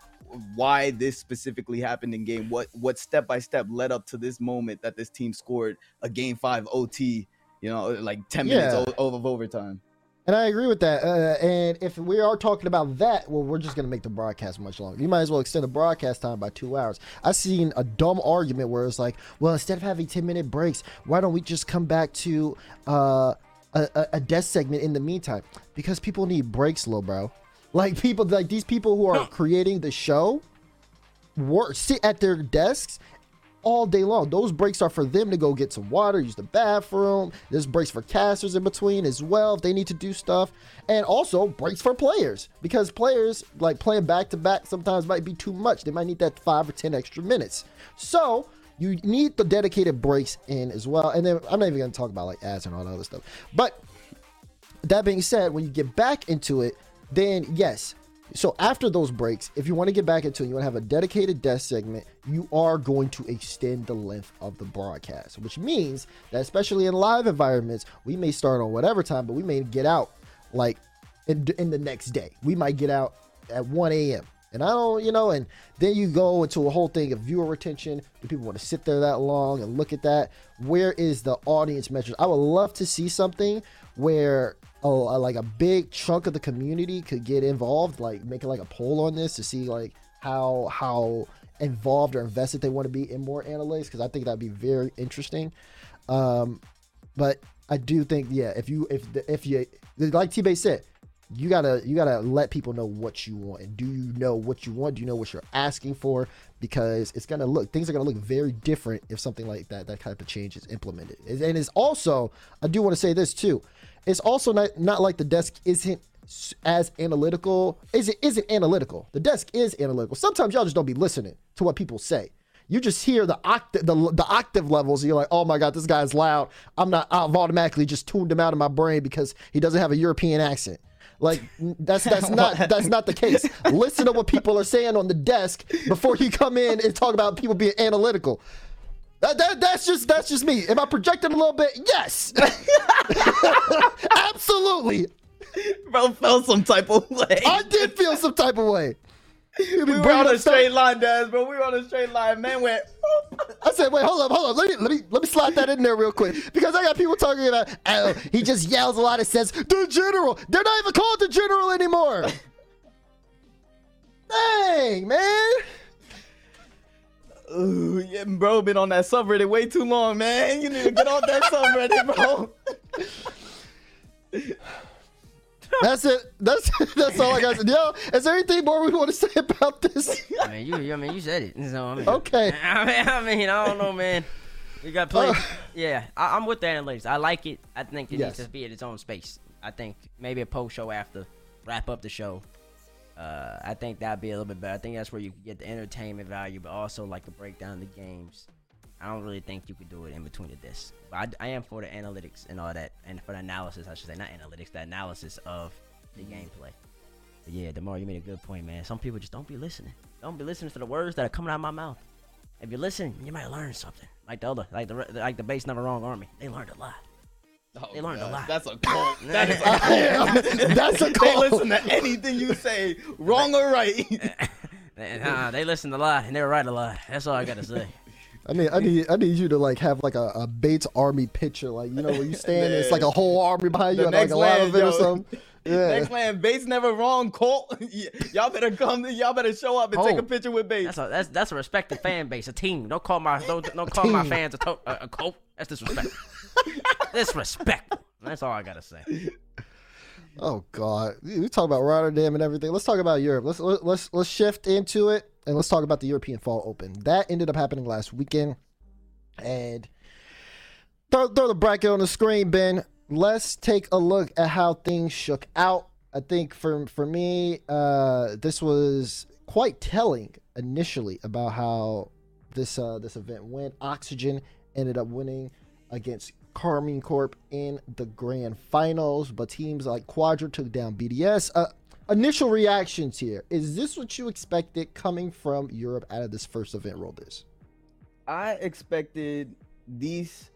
why this specifically happened in game what what step by step led up to this moment that this team scored a game 5 OT you know like 10 minutes Yeah. o- of overtime And I agree with that. Uh, and if we are talking about that, well, we're just going to make the broadcast much longer. You might as well extend the broadcast time by two hours. I've seen a dumb argument where it's like, well, instead of having 10 minute breaks, why don't we just come back to uh, a, a, desk segment in the meantime? Because people need breaks, little bro. Like people, like these people who are creating the show, work sit at their desks all day long. Those breaks are for them to go get some water, use the bathroom. There's breaks for casters in between as well if they need to do stuff. And also breaks for players because players like playing back to back sometimes might be too much. They might need that five or 10 extra minutes. So you need the dedicated breaks in as well. And then I'm not even going to talk about like ads and all that other stuff. But that being said, when you get back into it, then yes. So after those breaks, if you want to get back into it, you want to have a dedicated desk segment, you are going to extend the length of the broadcast, which means that especially in live environments, we may start on whatever time, but we may get out like in, in the next day. We might get out at 1 a.m. And I don't, you know, and then you go into a whole thing of viewer retention. Do people want to sit there that long and look at that? Where is the audience metrics? I would love to see something where oh, like a big chunk of the community could get involved, like making like a poll on this to see like how how involved or invested they want to be in more analytics because I think that'd be very interesting. Um, but I do think yeah, if you if the, if you like T Bates said, you gotta you gotta let people know what you want and do you know what you want? Do you know what you're asking for? Because it's gonna look things are gonna look very different if something like that that type of change is implemented. And it's also I do want to say this too. It's also not not like the desk isn't as analytical. Is it isn't analytical? The desk is analytical. Sometimes y'all just don't be listening to what people say. You just hear the octave, the, the octave levels, and you're like, "Oh my god, this guy's loud." I'm not. I've automatically just tuned him out of my brain because he doesn't have a European accent. Like that's that's not that's not the case. Listen to what people are saying on the desk before you come in and talk about people being analytical. That, that, that's just that's just me. Am I projecting a little bit? Yes, absolutely. Bro felt some type of way. I did feel some type of way. We were on a stuff- straight line, Daz, bro. We were on a straight line. Man went. I said, wait, hold up, hold up. Let me let me let me slide that in there real quick. Because I got people talking about oh, he just yells a lot and says, the general. They're not even called the general anymore. Dang, man. Ooh, yeah, bro, been on that subreddit way too long, man. You need to get off that subreddit, bro. That's it. That's that's all I got. to Yo, is there anything more we want to say about this? I mean, you, you- I mean, you said it. So, I mean, Okay. I mean, I mean, I don't know, man. We got play. Uh. yeah, I, I'm with the analytics. I like it. I think it Yes. needs to be in its own space. I think maybe a post show after, wrap up the show. Uh, I think that'd be a little bit better. I think that's where you can get the entertainment value, but also like a breakdown of the games. I don't really think you could do it in between the discs. But I, I am for the analytics and all that, and for the analysis, I should say, not analytics, the analysis of the gameplay. But yeah, Demar, you made a good point, man. Some people just don't be listening. Don't be listening to the words that are coming out of my mouth. If you listen, you might learn something. Like the other, like the like the Bates never wrong army. They learned a lot. They learned a lot. Oh, That's a cult. That is a That's a They listen to anything you say, wrong or right. And, uh, they listened a lot and they're right a lot. That's all I gotta say. I need, I need, I need you to like have like a, a Bates Army picture, like you know where you stand, it's like a whole army behind you The and like next a lot of it or something. Yeah. Next land, Bates never wrong, Colt. Y'all better come. Y'all better show up and take a Oh. picture with Bates. That's a that's that's a respected fan base, a team. Don't call my don't, don't call my fans a, to, a, a cult. That's disrespectful. Disrespectful. That's all I gotta say. Oh God, we talk about Rotterdam and everything. Let's talk about Europe. Let's let- let's let's shift into it and let's talk about the European Fall Open. That ended up happening last weekend, and throw throw the bracket on the screen, Ben. Let's take a look at how things shook out. I think for for me, uh, this was quite telling initially about how this uh, this event went. Oxygen ended up winning against Karmine Corp in the grand finals, but teams like Quadra took down BDS. Uh, initial reactions here: Is this what you expected coming from Europe out of this first event? Roll Dizz. I expected these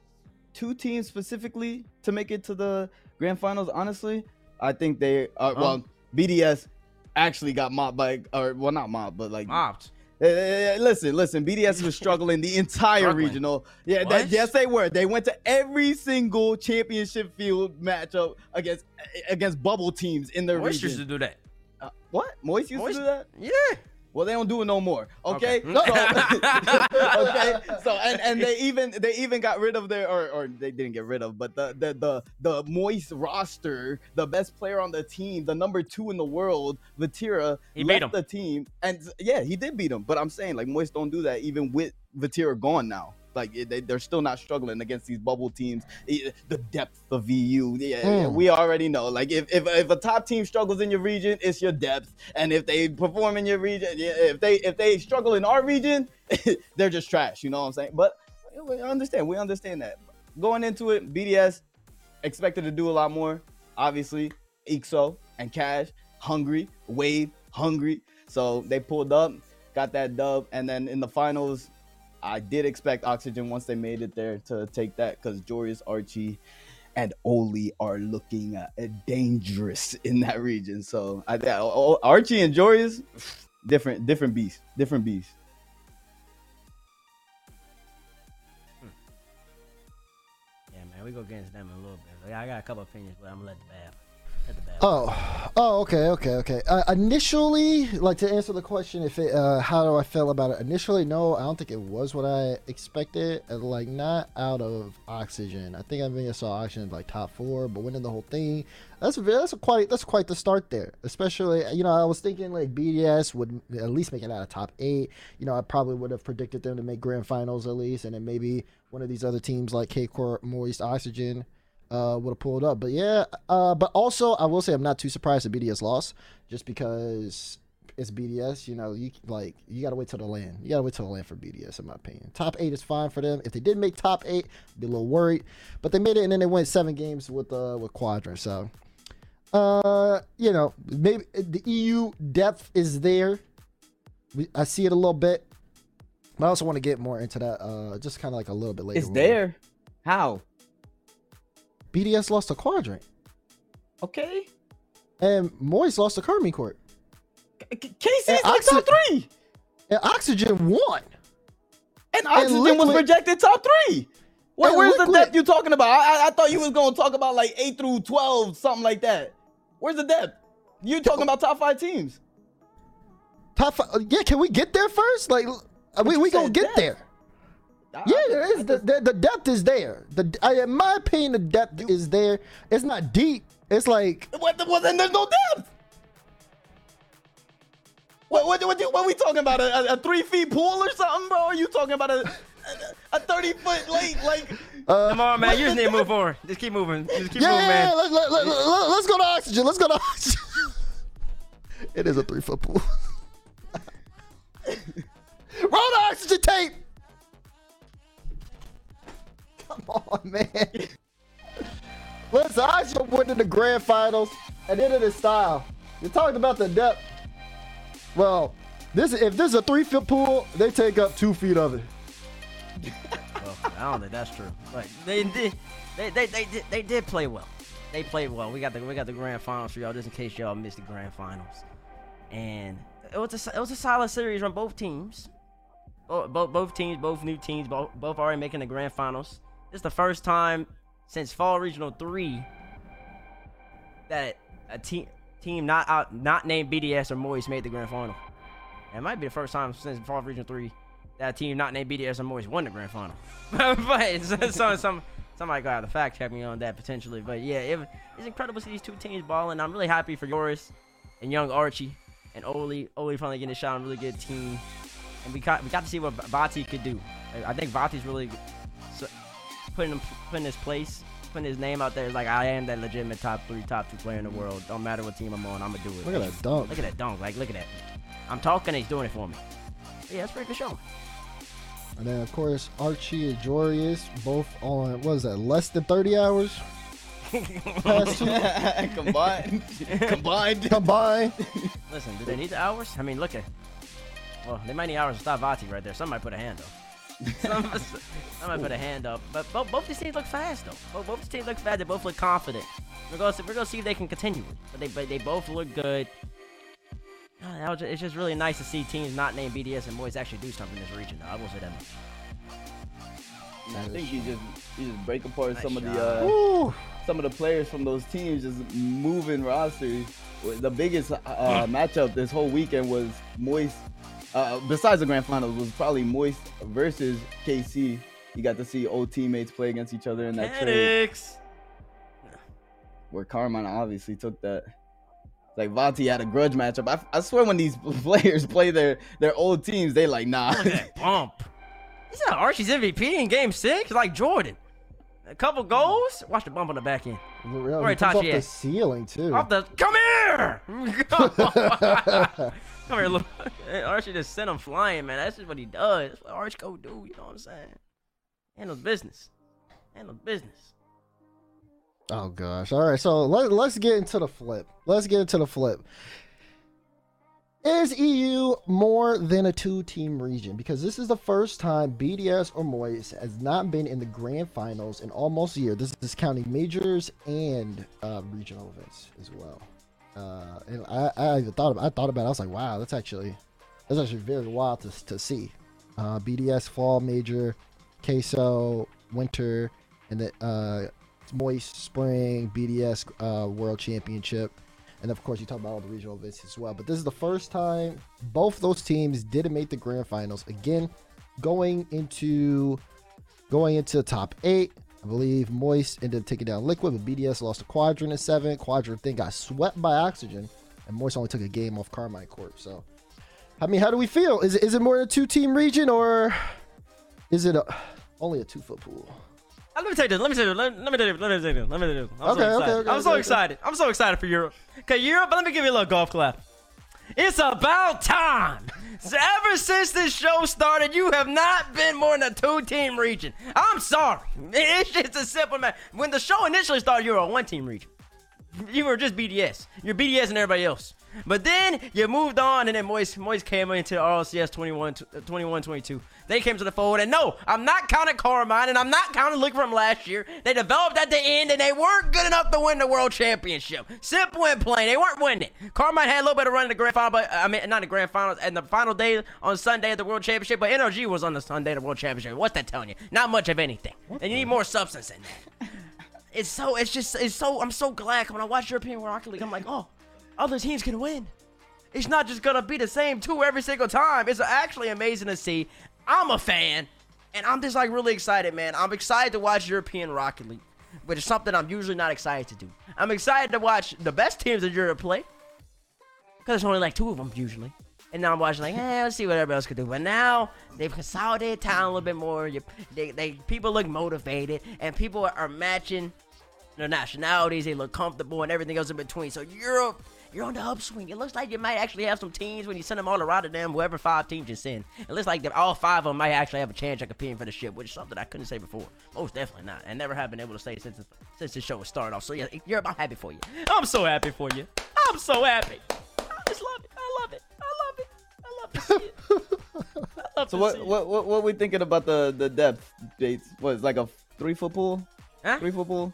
two teams specifically to make it to the grand finals. Honestly, I think they uh, well BDS actually got mobbed by or well not mobbed but like Mobbed. Eh, listen, listen. BDS was struggling the entire Struggling. regional. Yeah, that, yes, they were. They went to every single championship field matchup against against bubble teams in their Moist used to do that. Uh, what? Moist used Moist- to do that? Yeah. Well, they don't do it no more. Okay. Okay. So, okay. So and, and they even they even got rid of their or, or they didn't get rid of, but the the the the moist roster, the best player on the team, the number two in the world, Vatira, He left beat the team. And yeah, he did beat him. But I'm saying like Moist don't do that even with Vatira gone now. Like they, they're still not struggling against these bubble teams. The depth of VU, yeah, Hmm. we already know. Like if, if if a top team struggles in your region, it's your depth. And if they perform in your region, yeah, if they if they struggle in our region, they're just trash. You know what I'm saying? But we understand. We understand that. Going into it, BDS expected to do a lot more. Obviously, Ixo and Cash hungry, Wave hungry. So they pulled up, got that dub, and then in the finals, I did expect Oxygen once they made it there to take that because Joreuz Archie and Oli are looking uh, dangerous in that region. So I Archie and Joreuz, different different beasts, different beasts. Yeah, man, we go against them in a little bit. I got a couple opinions, but I'm gonna let the bad. Oh, oh, okay, okay, okay. Uh, initially, like to answer the question, if it, uh, how do I feel about it? Initially, no, I don't think it was what I expected. Uh, Like not out of oxygen. I think I maybe saw oxygen like top four, but winning the whole thing. That's that's quite that's quite the start there. Especially, you know, I was thinking like BDS would at least make it out of top eight. You know, I probably would have predicted them to make grand finals at least, and then maybe one of these other teams like K Corp, Moist, Oxygen uh, would have pulled up. But yeah, uh, but also I will say I'm not too surprised that BDS lost, just because it's BDS. You know, you like you gotta wait till the land. You gotta wait till the land for BDS, in my opinion. Top eight is fine for them. If they did make top eight, I'd be a little worried. But they made it, and then they went seven games with uh with Quadrant. So, uh, you know, maybe the EU depth is there. We, I see it a little bit. But I also want to get more into that, uh, just kind of like a little bit later. It's there. How? BDS lost to Quadrant, Okay. and Moist lost to Karmine Corp, KC's And like top three, and Oxygen won. and Oxygen was Liquid- projected top three. And where's the depth you talking about? I, I, I thought you was gonna talk about like eight through twelve, something like that. Where's the depth? You talking about top five teams? Top five. Yeah, can we get there first? Like, uh, we gonna get depth. there. I- Yeah, I- there The, just- the, the depth is there. The I, in my opinion, the depth is there. It's not deep. It's like What? Well, then there's no depth. What? What? What? What, are we talking about? A, a, a three feet pool or something, bro? Are you talking about a a, a thirty foot lake? Like, uh, Come on, man. You just need to move forward. Just keep moving. Just keep yeah, moving, yeah, yeah, man. let, let, let, let, let's go to oxygen. Let's go to oxygen. it is a three foot pool. Roll the oxygen tape. Come on, man. Listen, oxygen went to the grand finals and then in style. You talked about the depth. Well, this if this is a three foot pool, they take up two feet of it. Well, I don't think that's true. They did. They, they, they, did, they did play well. They played well. We got the we got the grand finals for y'all, just in case y'all missed the grand finals. And it was a it was a solid series from both teams. Both both, both teams, both new teams, both both already making the grand finals. This is the first time since Fall Regional Three that a team team not out not named BDS or Moist made the grand final. And it might be the first time since Fall Regional Three that a team not named BDS or Moist won the grand final. but so, so, some somebody got to fact check me on that potentially. But yeah, it, it's incredible to see these two teams balling. I'm really happy for Joreuz and young Archie and Oli. Oli finally getting a shot on a really good team. And we got we got to see what Vati could do. I- think Vati's really putting him putting his place, putting his name out there. It's like I am that legitimate top three, top two player in the world. Don't matter what team I'm on, I'm gonna do it. Look at that dunk. Look at that dunk. Like look at that. I'm talking, he's doing it for me. Yeah, that's pretty good show. And then of course Archie and Joreuz both on what is that less than thirty hours combined, combined. combined. Listen, do they need the hours? I mean, look at. Well, they might need hours to stop Vati right there. Somebody put a hand up. Some, somebody put a hand up. But both, both these teams look fast though. Both, both these teams look fast. They both look confident. We're gonna see, we're gonna see if they can continue. But they but they both look good. Ah, that was it's just really nice to see teams not named BDS and Boys actually do something in this region. Though. I will say that much. I think you just you just break apart Nice some of the uh, some of the players from those teams just moving rosters. The biggest uh, matchup this whole weekend was Moist. Uh, besides the grand finals, was probably Moist versus KC. You got to see old teammates play against each other in that trade, where Karmine obviously took that. Like Vati had a grudge matchup. I, I swear when these players play their their old teams, they like nah. Look at that bump. He's not Archie's MVP in Game Six, like Jordan. A couple goals. Watch the bump on the back end. Real, Where he comes off the ceiling too. Off the come here. Come here, look. Archie just sent him flying, man. That's just what he does. That's what Archie go do. You know what I'm saying? Handles business. Handles business. Oh gosh. All right. So let, let's get into the flip. Let's get into the flip. Is EU more than a two-team region? Because this is the first time BDS or Moist has not been in the grand finals in almost a year. This is counting majors and uh, regional events as well. Uh, and I, I even thought about, I thought about. It. I was like, wow, that's actually that's actually very wild to, to see. Uh, BDS fall major, queso winter, and the uh, Moist Spring BDS uh, World Championship, and of course you talk about all the regional events as well. But this is the first time both those teams didn't make the grand finals. Again, going into going into the top eight. I believe Moist ended up taking down Liquid, but BDS lost to Quadrant in seven. Quadrant then got swept by Oxygen, and Moist only took a game off Karmine Corp. So, I mean, how do we feel? Is it, is it more than a two team region or is it a, only a two foot pool? Uh, Let me take this. Let me take this. Let, me take this. Let me take this. Let me take this. I'm Okay, so okay, excited. okay, I'm so okay, okay. excited. I'm so excited for Europe. Okay, Europe. Let me give you a little golf clap. It's about time. So ever since this show started, you have not been more than a two-team region. I'm sorry. It's just a simple matter. When the show initially started, you were a one-team region. You were just BDS. You're BDS and everybody else. But then you moved on, and then Moist, Moist came into the RLCS 21, uh, 21 22. They came to the fold, and no, I'm not counting Karmine, and I'm not counting Luke from last year. They developed at the end, and they weren't good enough to win the World Championship. Simple and plain, they weren't winning. Karmine had a little bit of run in the grand final, but I mean, not the grand finals, and the final day on Sunday at the World Championship, but NRG was on the Sunday at the World Championship. What's that telling you? Not much of anything. And you need more substance in that. It's so, it's just, it's so, I'm so glad when I watch European Rocket League, I'm like, oh, other teams can win. It's not just gonna be the same two every single time. It's actually amazing to see. I'm a fan, and I'm just like really excited, man. I'm excited to watch European Rocket League, which is something I'm usually not excited to do. I'm excited to watch the best teams in Europe play, because there's only like two of them usually. And now I'm watching like, eh, let's see what everybody else could do. But now they've consolidated town a little bit more. They, they, people look motivated, and people are matching their nationalities. They look comfortable, and everything else in between. So Europe, you're on the upswing. It looks like you might actually have some teams when you send them all to Rotterdam. Whoever five teams you send, it looks like that all five of them might actually have a chance at competing for the ship, which is something I couldn't say before. Most definitely not, and never have been able to say since since the show was started off. So yeah, Europe, I'm happy for you. I'm so happy for you. I'm so happy. I just love it. I love it. I love it. I love to see it. I love So to see what it. what what what we thinking about the the depth dates? What is like a three foot pool? Huh? Three foot pool?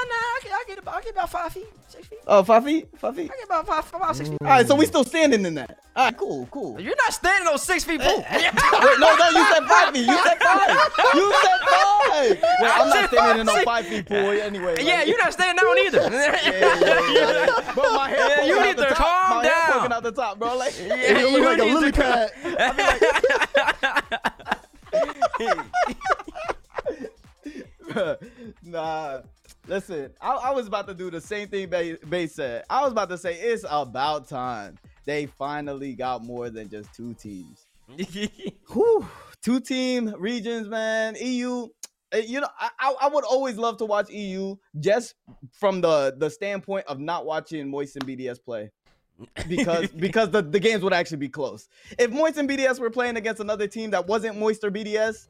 Nah, nah, I get, I get about, I get about five feet, six feet. Oh, five feet, five feet. I get about five, about six feet. All right, so we still standing in that. All right, cool, cool. You're not standing on six feet pool. Eh, eh. Wait, no, no, you said five feet. You said five. You said five. Well, I'm not standing in no five feet pool anyway. like- yeah, you're not standing down either. Yeah, yeah, yeah, yeah. Bro, my hair Yeah, poking you out need the to top. calm my Hair down. poking out the top, bro. Like, Yeah, You look you like a need lily to- pad. nah. Listen, I, I was about to do the same thing Bay, Bay said. I was about to say it's about time they finally got more than just two teams. Whew, two team regions, man. EU. eh, You know, I, I I would always love to watch EU just from the the standpoint of not watching Moist and BDS play. because because the, the games would actually be close. If Moist and BDS were playing against another team that wasn't Moist or BDS,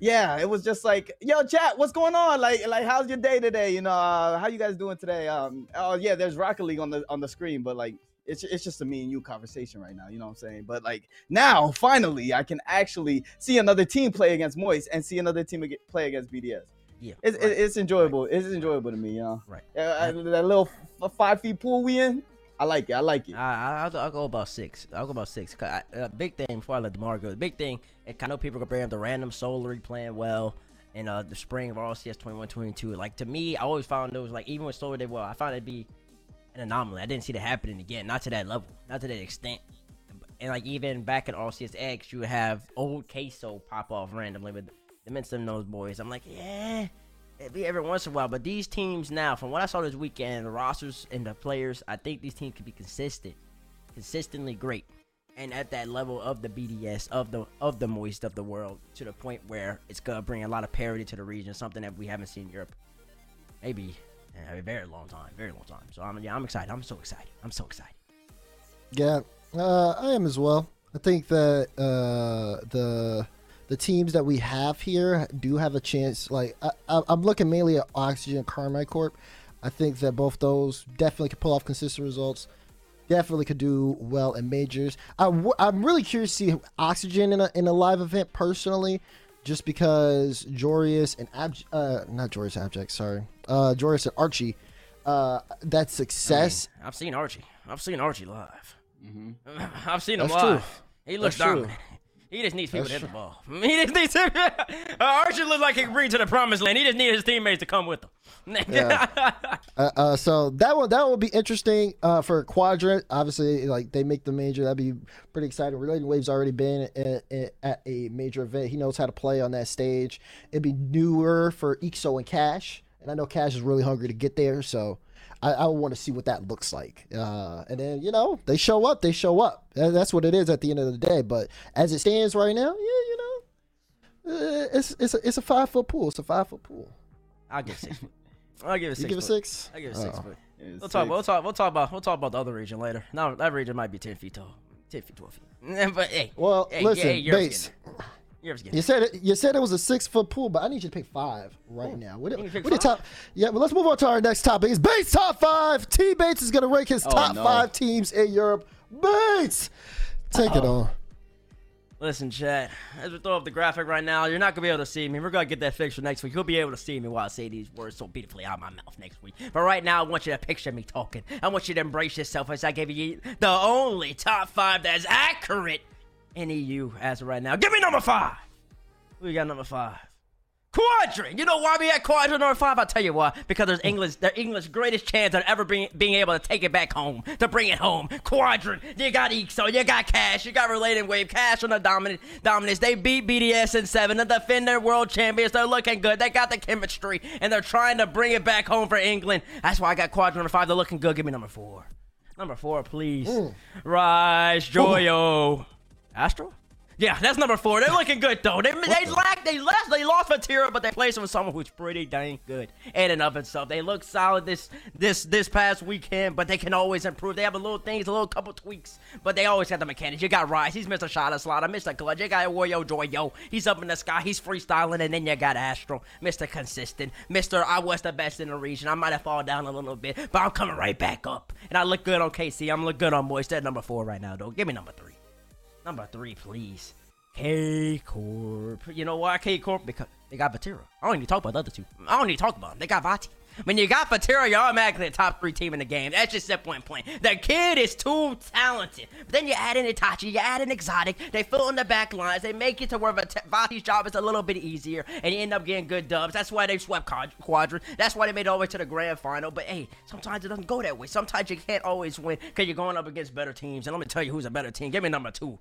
yeah, it was just like, yo, chat, what's going on? Like, like, how's your day today? You know, uh, how you guys doing today? Um, oh yeah, there's Rocket League on the on the screen, but like, it's it's just a me and you conversation right now. You know what I'm saying? But like now, finally, I can actually see another team play against Moist and see another team play against BDS. yeah, It's right. it's enjoyable. It's enjoyable to me, you know. Right. Uh, uh, that little five feet pool we in, I like it. I like it. I, I'll, I'll go about six. I'll go about six. I, uh, big thing before I let Demar go. The big thing, I know people bring up the random Solar playing well in uh, the spring of RCS 21 22. Like, to me, I always found those, like, even when Solar did well, I found it to be an anomaly. I didn't see that happening again. Not to that level, not to that extent. And, like, even back at RCS X, you would have old Queso pop off randomly with the and those boys. I'm like, yeah. Every once in a while, but these teams now, from what I saw this weekend, the rosters and the players, I think these teams can be consistent, consistently great, and at that level of the BDS of the of the moist of the world, to the point where it's gonna bring a lot of parity to the region, something that we haven't seen in Europe, maybe in a very long time, very long time. So I'm yeah, I'm excited. I'm so excited. I'm so excited. Yeah, uh, I am as well. I think that uh, the the teams that we have here do have a chance. Like I, I, I'm looking mainly at Oxygen and Karmine Corp. I think that both those definitely could pull off consistent results. Definitely could do well in majors. I w- I'm really curious to see Oxygen in a in a live event personally, just because Joreuz and Ab- uh not Joreuz Abject, sorry, uh Joreuz and Archie, uh that success. I've seen Archie. I've seen Archie live. I've seen him That's true. live. He looks That's true. He just needs people That's to hit the ball. He just needs to. uh, Archie looks like he can bring to the promised land. He just needs his teammates to come with him. Yeah. Uh, uh, so that one that will be interesting uh, for Quadrant. Obviously, like they make the major, that'd be pretty exciting. Relating Wave's already been at, at, at a major event. He knows how to play on that stage. It'd be newer for Ixo and Cash, and I know Cash is really hungry to get there. So I, I want to see what that looks like. Uh, and then you know they show up, they show up. And that's what it is at the end of the day. But as it stands right now, yeah, you know. Uh, it's it's a, it's a five foot pool. It's a five foot pool. I'll give it six. foot. I'll give it You six. give it six. I give it six Oh. foot. It's We'll talk. six. We'll talk. We'll talk about. We'll talk about the other region later. Now that region might be ten feet tall. Ten feet, twelve feet. but hey, Well, hey, listen, hey, Europe's base. getting there. Europe's getting You said it, you said it was a six foot pool, but I need you to pick five right now. What, You can what the top? Yeah, but let's move on to our next topic. It's Bates top five. T Bates is gonna rank his Oh, top no. five teams in Europe. Bates, take it on. Listen, Chad, As we throw up the graphic right now, you're not gonna be able to see me. We're gonna get that fixed for next week. You'll be able to see me while I say these words so beautifully out of my mouth next week. But right now, I want you to picture me talking. I want you to embrace yourself as I give you the only top five that's accurate in EU as of right now. Give me number five. We got number five? Quadrant. You know why we had quadrant number five? I'll tell you why. Because there's English, their English greatest chance of ever being being able to take it back home, to bring it home. Quadrant. You got Ixo, you got Cash, you got Relating Wave, Cash on the dominant dominance. They beat BDS in seven to defend their world champions. They're looking good. They got the chemistry, and they're trying to bring it back home for England. That's why I got quadrant number five. They're looking good. Give me number four. Number four, please. Rise, Joyo. Astro? Yeah, that's number four. They're looking good though. They they lack they left they lost Vatira, but they placed with someone who's pretty dang good in and of itself. They look solid this this this past weekend, but they can always improve. They have a little things, a little couple tweaks, but they always got the mechanics. You got Rise, he's Mr. Shot Slaughter, Mr. Clutch. You got Wario Joyo, he's up in the sky, he's freestyling, and then you got Astro, Mr. Consistent, Mr. I was the best in the region. I might have fallen down a little bit, but I'm coming right back up, and I look good on KC. I'm look good on Moist. They're number four right now, though. Give me number three. Number three, please. K Corp. You know why K Corp? Because they got Vatira. I don't need to talk about the other two. I don't need to talk about them. They got Vati. When you got Vatira, you're automatically a top three team in the game. That's just simple and plain. The kid is too talented. But then you add in Itachi, you add in Exotiik. They fill in the back lines. They make it to where Vat- Vati's job is a little bit easier, and you end up getting good dubs. That's why they swept Quad- Quadrant. That's why they made it all the way to the grand final. But hey, sometimes it doesn't go that way. Sometimes you can't always win because you're going up against better teams. And let me tell you who's a better team. Give me number two.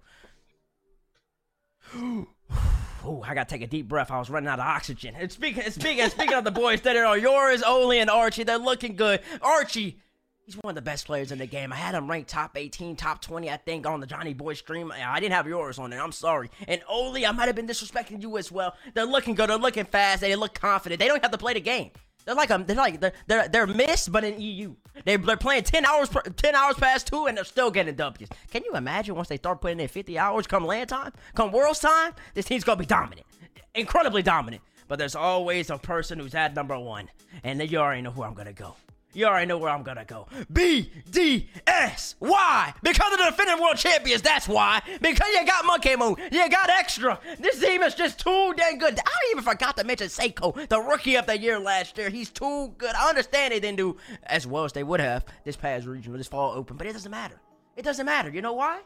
Oh, I gotta take a deep breath. I was running out of oxygen. And speaking, speaking, speaking of the boys that are yours, Oli and Archie, they're looking good. Archie, he's one of the best players in the game. I had him ranked top 18, top 20, I think, on the Johnny Boy stream. I didn't have yours on there. I'm sorry. And Oli, I might have been disrespecting you as well. They're looking good. They're looking fast. They look confident. They don't have to play the game. They're like um, they're like they're they're, they're missed, but in EU. They they're playing ten hours per, ten hours past two, and they're still getting W's. Can you imagine once they start putting in fifty hours come land time, come Worlds time? This team's gonna be dominant, incredibly dominant. But there's always a person who's at number one, and then you already know who I'm gonna go. You already know where I'm gonna go. BDS. Why? Because of the defending world champions. That's why. Because you got Monkey Moon. You got extra. This team is just too dang good. I even forgot to mention Seikoo, the rookie of the year last year. He's too good. I understand they didn't do as well as they would have this past regional, this fall open, but it doesn't matter. It doesn't matter. You know why?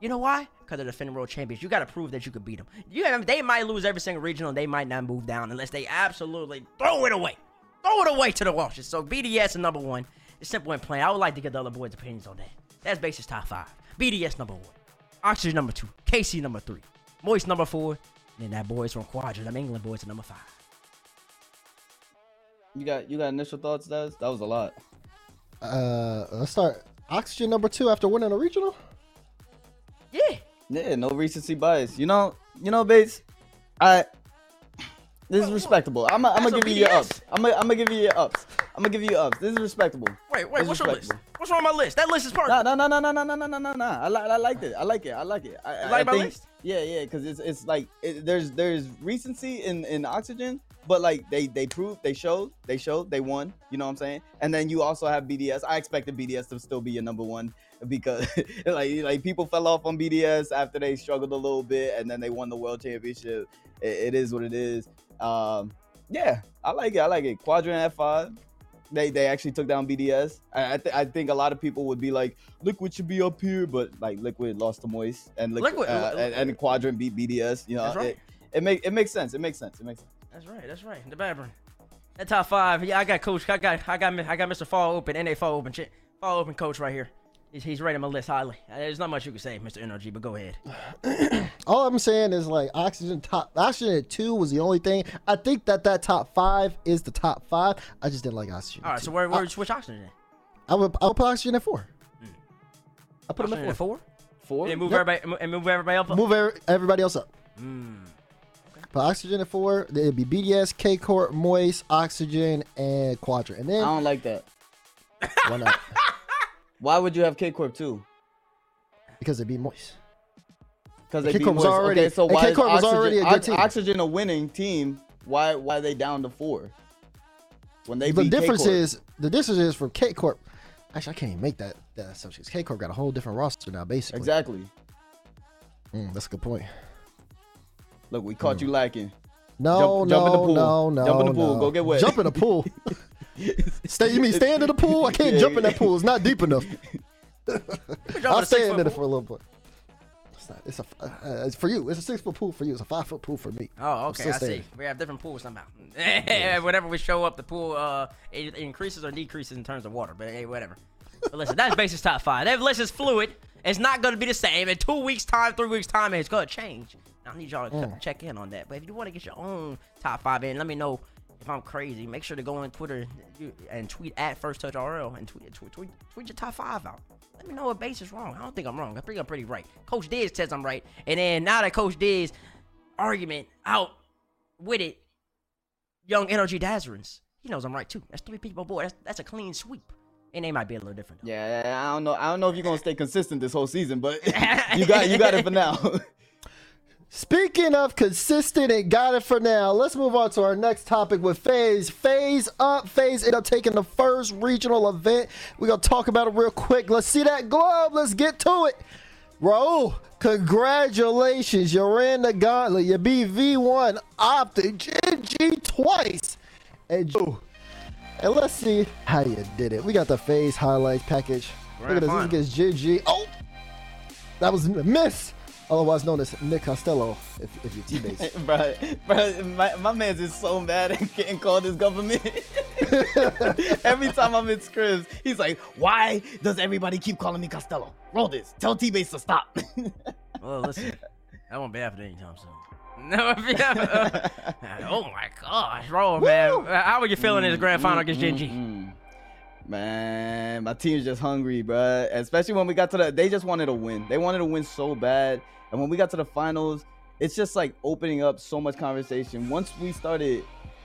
You know why? Because they're defending world champions. You got to prove that you could beat them. You, they might lose every single regional, and they might not move down unless they absolutely throw it away. Throw it away to the Walshes. So BDS is number one. It's simple and plain. I would like to get the other boys' opinions on that. That's basis top five. BDS number one. Oxygen number two. KC number three. Moist number four. And then that boys from Quadrant, them England boys at number five. You got you got initial thoughts, Des? That was a lot. Uh, let's start. Oxygen number two after winning a regional. Yeah. Yeah, no recency bias. You know, you know, Bates. I this is respectable. I'm gonna give you your ups. I'm gonna give you your ups. I'm gonna give you your ups. This is respectable. Wait, wait, what's your list? What's wrong with my list? That list is perfect. No, no, no, no, no, no, no, no, no, no, no. I like, I liked it. I like it. I like it. I, like I my think, list? Yeah, yeah, because it's it's like it, there's there's recency in in oxygen, but like they they proved, they showed, they showed, they won. You know what I'm saying? And then you also have BDS. I expected BDS to still be your number one because like like people fell off on BDS after they struggled a little bit, and then they won the world championship. It, it is what it is. Um, yeah, I like it. I like it. Quadrant F5. They they actually took down BDS. I I, th- I think a lot of people would be like, Liquid should be up here, but like Liquid lost to Moist, and Liquid, Liquid- uh, Li- and, and Quadrant beat BDS. You know, right. it, it make it makes sense. It makes sense. It makes sense. That's right. That's right. The Baburn. That top five. Yeah, I got coach. I got I got I got Mr. Fall Open. NA Fall Open. Fall Open coach right here. He's, he's rating my list highly. There's not much you can say, Mr. NRG, but go ahead. All I'm saying is like oxygen top oxygen at two was the only thing. I think that that top five is the top five. I just didn't like oxygen. All right, two. So where where you switch oxygen in? I would I would put oxygen at four. I put him Oxygen at at four. four. Four. And move Yep. everybody and move everybody up. Move every, everybody else up. Mm. Okay. But Oxygen at four, then it'd be BDS, K Corp, Moist, Oxygen, and Quadra. And then I don't like that. why not? Why would you have K Corp too? Because it'd be Moist. Because K Corp was Moist. already- okay, so why K Corp was Oxygen, already a good team. Oxygen a winning team? Why why are they down to four? When they the difference is the difference is for K Corp. Actually, I can't even make that that assumption. K Corp got a whole different roster now, basically. exactly. Mm, that's a good point. Look, we caught you lacking. No, Jump- no, jump in the pool. no, no. Jump in the pool. no. Go get wet. Jump in the pool. stay. You mean stand in the pool? I can't Yeah, jump in that pool. It's not deep enough. I'll a stay in foot it for a little bit. It's not. It's a. Uh, it's for you. It's a six foot pool for you. It's a five foot pool for me. Oh, okay. I see. We have different pools somehow. Whenever we show up, the pool uh it, it increases or decreases in terms of water. But hey, whatever. But listen, that's basis top five. That list is fluid. It's not going to be the same in two weeks' time, three weeks' time, and it's going to change. I need y'all to Mm. check in on that. But if you want to get your own top five in, let me know if I'm crazy. Make sure to go on Twitter and tweet at First Touch RL and tweet, tweet, tweet, tweet your top five out. Let me know if Bates is wrong. I don't think I'm wrong. I think I'm pretty right. Coach Diz says I'm right. And then now that Coach Diz argument out with it, young energy Dazerin's. He knows I'm right too. That's three people boy. That's that's a clean sweep. And they might be a little different. Though. Yeah, I don't know. I don't know if you're gonna stay consistent this whole season, but you got you got it for now. Speaking of consistent and got it for now, let's move on to our next topic with FaZe. FaZe up. FaZe ended up taking the first regional event. We're going to talk about it real quick. Let's see that globe. Let's get to it. Raul, congratulations. You ran the gauntlet. You beat V1, Optic, GG twice. And, and let's see how you did it. We got the FaZe highlights package. Look at this. This gets GG. Oh! That was a miss. Otherwise known as Nick Costello, if, if you're teammates. bro, bro, my, my man's is so mad at getting called his government. Every time I'm in scrims, he's like, "Why does everybody keep calling me Costello? Roll Dizz. Tell teammates to stop." Well, listen, that won't be happening anytime soon. No, if you have- oh my gosh, roll, man, how are you feeling in this grand final against Gen.G? Mm. Man, my team's just hungry, bro. Especially when we got to the, they just wanted to win. They wanted to win so bad, and when we got to the finals, it's just like opening up so much conversation. Once we started,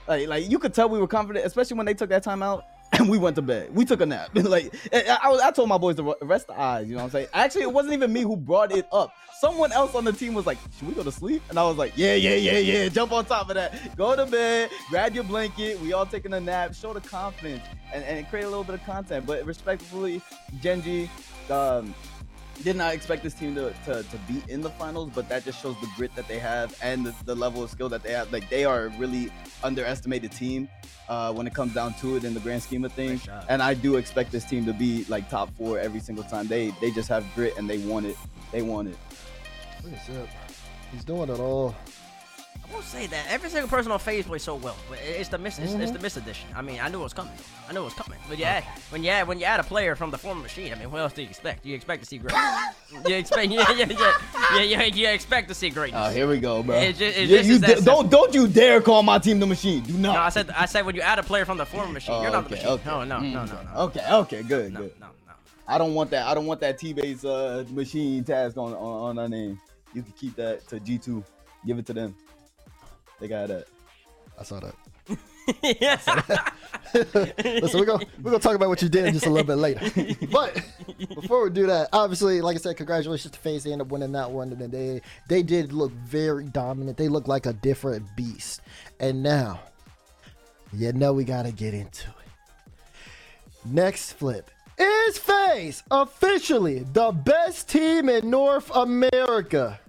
like, like you could tell we were confident, especially when they took that time out. And we went to bed. We took a nap. like I, I, told my boys to rest the eyes. You know what I'm saying? Actually, it wasn't even me who brought it up. Someone else on the team was like, "Should we go to sleep?" And I was like, "Yeah, yeah, yeah, yeah. Jump on top of that. Go to bed. Grab your blanket. We all taking a nap. Show the confidence and, and create a little bit of content." But respectfully, Gen.G, um, did not expect this team to, to, to be in the finals, but that just shows the grit that they have and the, the level of skill that they have. Like they are a really underestimated team uh, when it comes down to it in the grand scheme of things. Great. And I do expect this team to be like top four every single time. They they just have grit and they want it. They want it. Look at Zip. He's doing it all. Won't say that every single person on FaZe plays so well, but it's the miss. It's, it's Mm-hmm. the miss edition. I mean, I knew it was coming. I knew it was coming. But yeah, when you add when you add a player from the former machine, I mean, what else do you expect? You expect to see great. you expect yeah yeah yeah yeah yeah you expect to see greatness. Oh, here we go, bro. It's ju- it's You- just you d- don't don't you dare call my team the machine. Do not. No, I said I said when you add a player from the former machine, Oh, you're not the machine. okay. No, no, no, Mm, no, no, Okay, okay, good, no, good. no, no. I don't want that. I don't want that T-Bates uh, machine task on, on on our name. You can keep that to G2. Give it to them. They got it. I saw that. yes. Listen, we're gonna we're gonna talk about what you did just a little bit later. But before we do that, obviously, like I said, congratulations to FaZe. They ended up winning that one, and they they did look very dominant. They look like a different beast. And now, you know, we gotta get into it. Next flip is FaZe officially the best team in North America.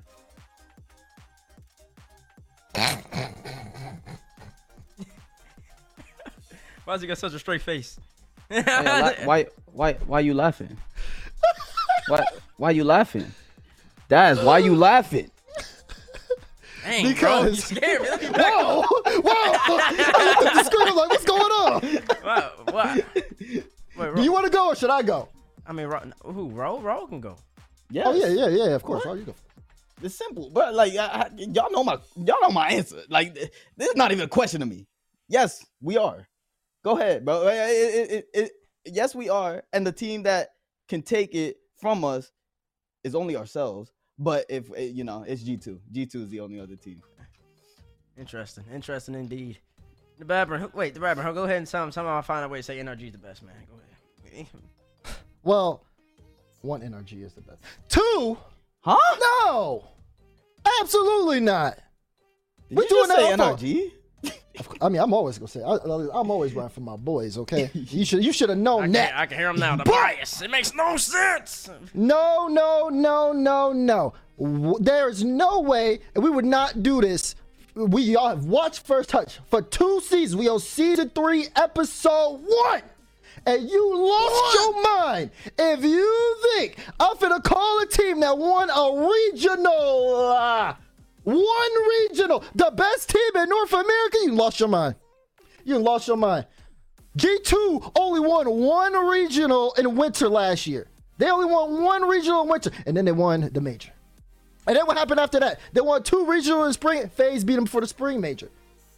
Why's he got such a straight face? why why why you laughing? why why you laughing? Daz, why you laughing? Dang, bro, you scared me. Let me back Whoa! Whoa! I looked at the screen. I'm like, what's going on? What? what? Wait, Do you want to go or should I go? I mean, Ro- who? Ro? Ro can go. Yeah. Oh yeah, yeah, yeah. Of course. Oh, you go. It's simple, but like I, I- y'all know my y'all know my answer. Like this is not even a question to me. Yes, we are. Go ahead, bro. It- it- it- it- yes, we are, and the team that can take it from us is only ourselves. But if eh, you know, it's G two. G two is the only other team. Interesting. Interesting indeed. The Babber, wait, the Babber, go ahead and some somehow find a way to say NRG is the best, man. Go ahead. Well, one NRG is the best. Two? Huh? No, absolutely not. Did We you doing that NRG? I mean, I'm always gonna say I, I'm always running for my boys. Okay, you should you should have known I that. can, I can hear him now. The But- bias. It makes no sense. No, no, no, no, no. There is no way and we would not do this. We y'all have watched First Touch for two seasons. We on season three, episode one. And you lost your mind if you think I'm finna call a team that won a regional, uh, one regional, the best team in North America. You lost your mind. You lost your mind. G2 only won one regional in winter last year. They only won one regional in winter, and then they won the major. And then what happened after that? They won two regional in spring. FaZe beat them for the spring major.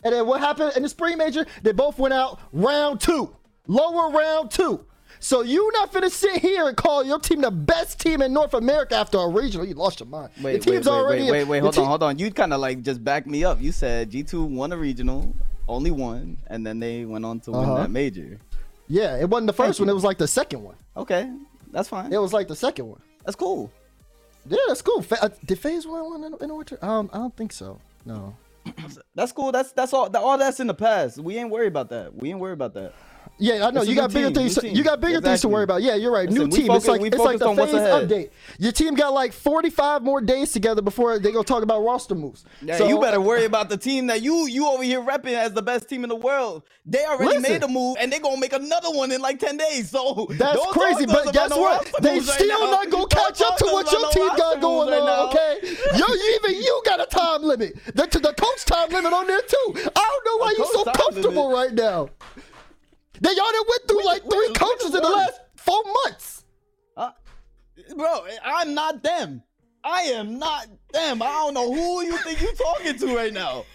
And then what happened in the spring major? They both went out round two, lower round two. So you not finna sit here and call your team the best team in North America after a regional. You lost your mind. Wait, the team's wait, already wait, wait, wait, the hold on, hold on. You kind of like just backed me up. You said G2 won a regional, only one, and then they went on to win Uh-huh. that major. Yeah, it wasn't the first Thank one. you. It was like the second one. Okay, that's fine. It was like the second one. That's cool. Yeah, that's cool. Fa- uh, did FaZe win one in, in winter? Um, I don't think so. No. That's cool. That's that's all. That, all that's in the past. We ain't worried about that. We ain't worried about that. Yeah, I know you got bigger team, things. new To, team. you got bigger things to worry about. Yeah, you're right. new Listen, we team. focus- it's like it's like the FaZe update. Your team got like 45 more days together before they gonna talk about roster moves. Yeah, So- you better worry about the team that you you over here repping as the best team in the world. They already Listen. made a move, and they're gonna make another one in like ten days. So That's crazy, talk to us but guess no what? They moves right still not gonna catch up to what your team got going right on. now. Okay, yo, you, even you got a time limit. The, the coach time limit on there too. I don't know why A you so comfortable right now. They y'all done went through like we- three we coaches in the last four months. Uh, bro, I'm not them. I am not them. I don't know who you think you're talking to right now.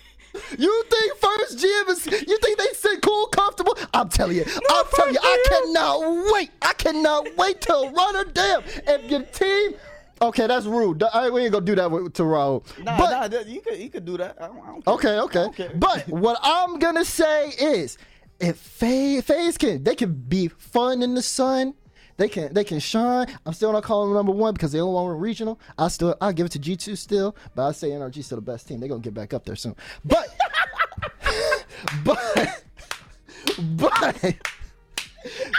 You think first GM is? You think they sit cool, comfortable? I'm telling you, I'm telling you, I cannot wait. I cannot wait to run a damn. If your team, okay, that's rude. I, we ain't gonna do that with, to Raul. Nah, but nah, you could you could do that. I don't, I don't okay, okay. But what I'm gonna say is, if FaZe, FaZe can, they can be fun in the sun. They can they can shine. I'm still not calling them number one because they only won regional. I still I give it to G2 still, but I say NRG still the best team. They're gonna get back up there soon. But but but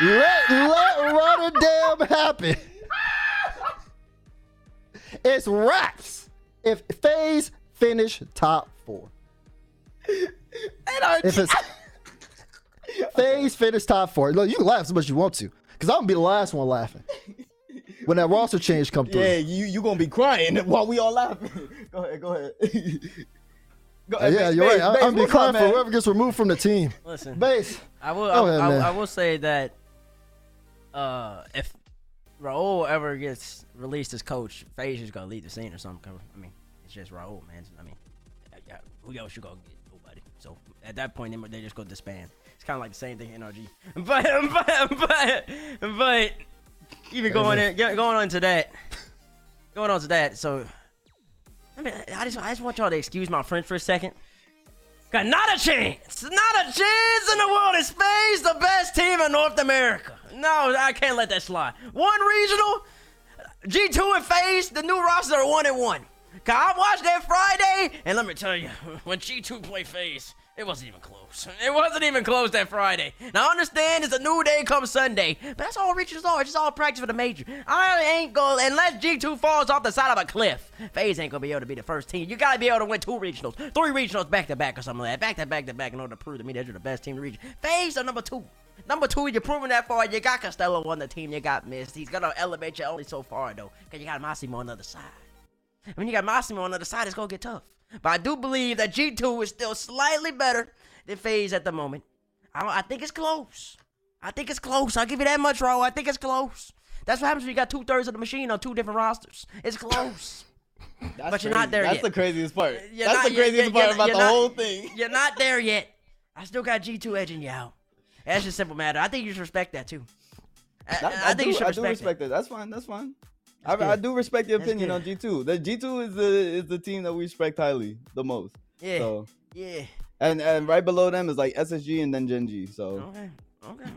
let let Rotterdam happen. It's raps. If FaZe finish top four. If it's FaZe finished top four. Look, you can laugh as much as you want to. Because I'm gonna be the last one laughing. When that roster change come through. Yeah, you you gonna be crying while we all laughing. go ahead, go ahead. go Uh, yeah, Babe, you're right. Babe, I, Babe, I'm be crying up, for whoever gets removed from the team. Listen, Base. I will. I, ahead, I- I will say that uh, if Raul ever gets released as coach, FaZe is gonna leave the scene or something. I mean, it's just Raul, man. I mean, yeah, yeah, who else you gonna get? Nobody. So at that point, they, they just go disband. It's kind of like the same thing in NRG. But but but but even going in, going on to that, going on to that. So I mean, I just I just want y'all to excuse my French for a second. Got not a chance. Not a chance in the world. It's FaZe the best team in North America. No, I can't let that slide. One regional, G2 and FaZe, the new roster are one and one. Cause I watched that Friday, and let me tell you, when G2 play FaZe, it wasn't even close. It wasn't even close that Friday. Now I understand it's a new day come Sunday, but that's all regionals are. It's just all practice for the major. I ain't to, unless G2 falls off the side of a cliff. FaZe ain't gonna be able to be the first team. You gotta be able to win two regionals, three regionals back to back or something like that. Back to back to back in order to prove to me that you're the best team in the region. FaZe are number two. Number two, you're proving that far. You got Costello on the team. You got Missed. He's gonna elevate you only so far though, cause you got Massimo on the other side. When you got Massimo on the other side, it's gonna get tough. But I do believe that G2 is still slightly better than FaZe at the moment. I, I think it's close. I think it's close. I'll give you that much, Ro. I think it's close. That's what happens when you got two thirds of the machine on two different rosters. It's close. That's But you're not there That's yet. the craziest part. You're That's not- the you're- craziest you're- part about you're the not- whole thing. You're not there yet. I still got G2 edging you out. That's just a simple matter. I think you should respect that too. I, I, I I think do, you should I respect, do respect that. it. That's fine. That's fine. I. I do respect your opinion on G two. The G two is the is the team that we respect highly the most. Yeah. So Yeah. And and right below them is like SSG and then Gen.G. So Okay. Okay.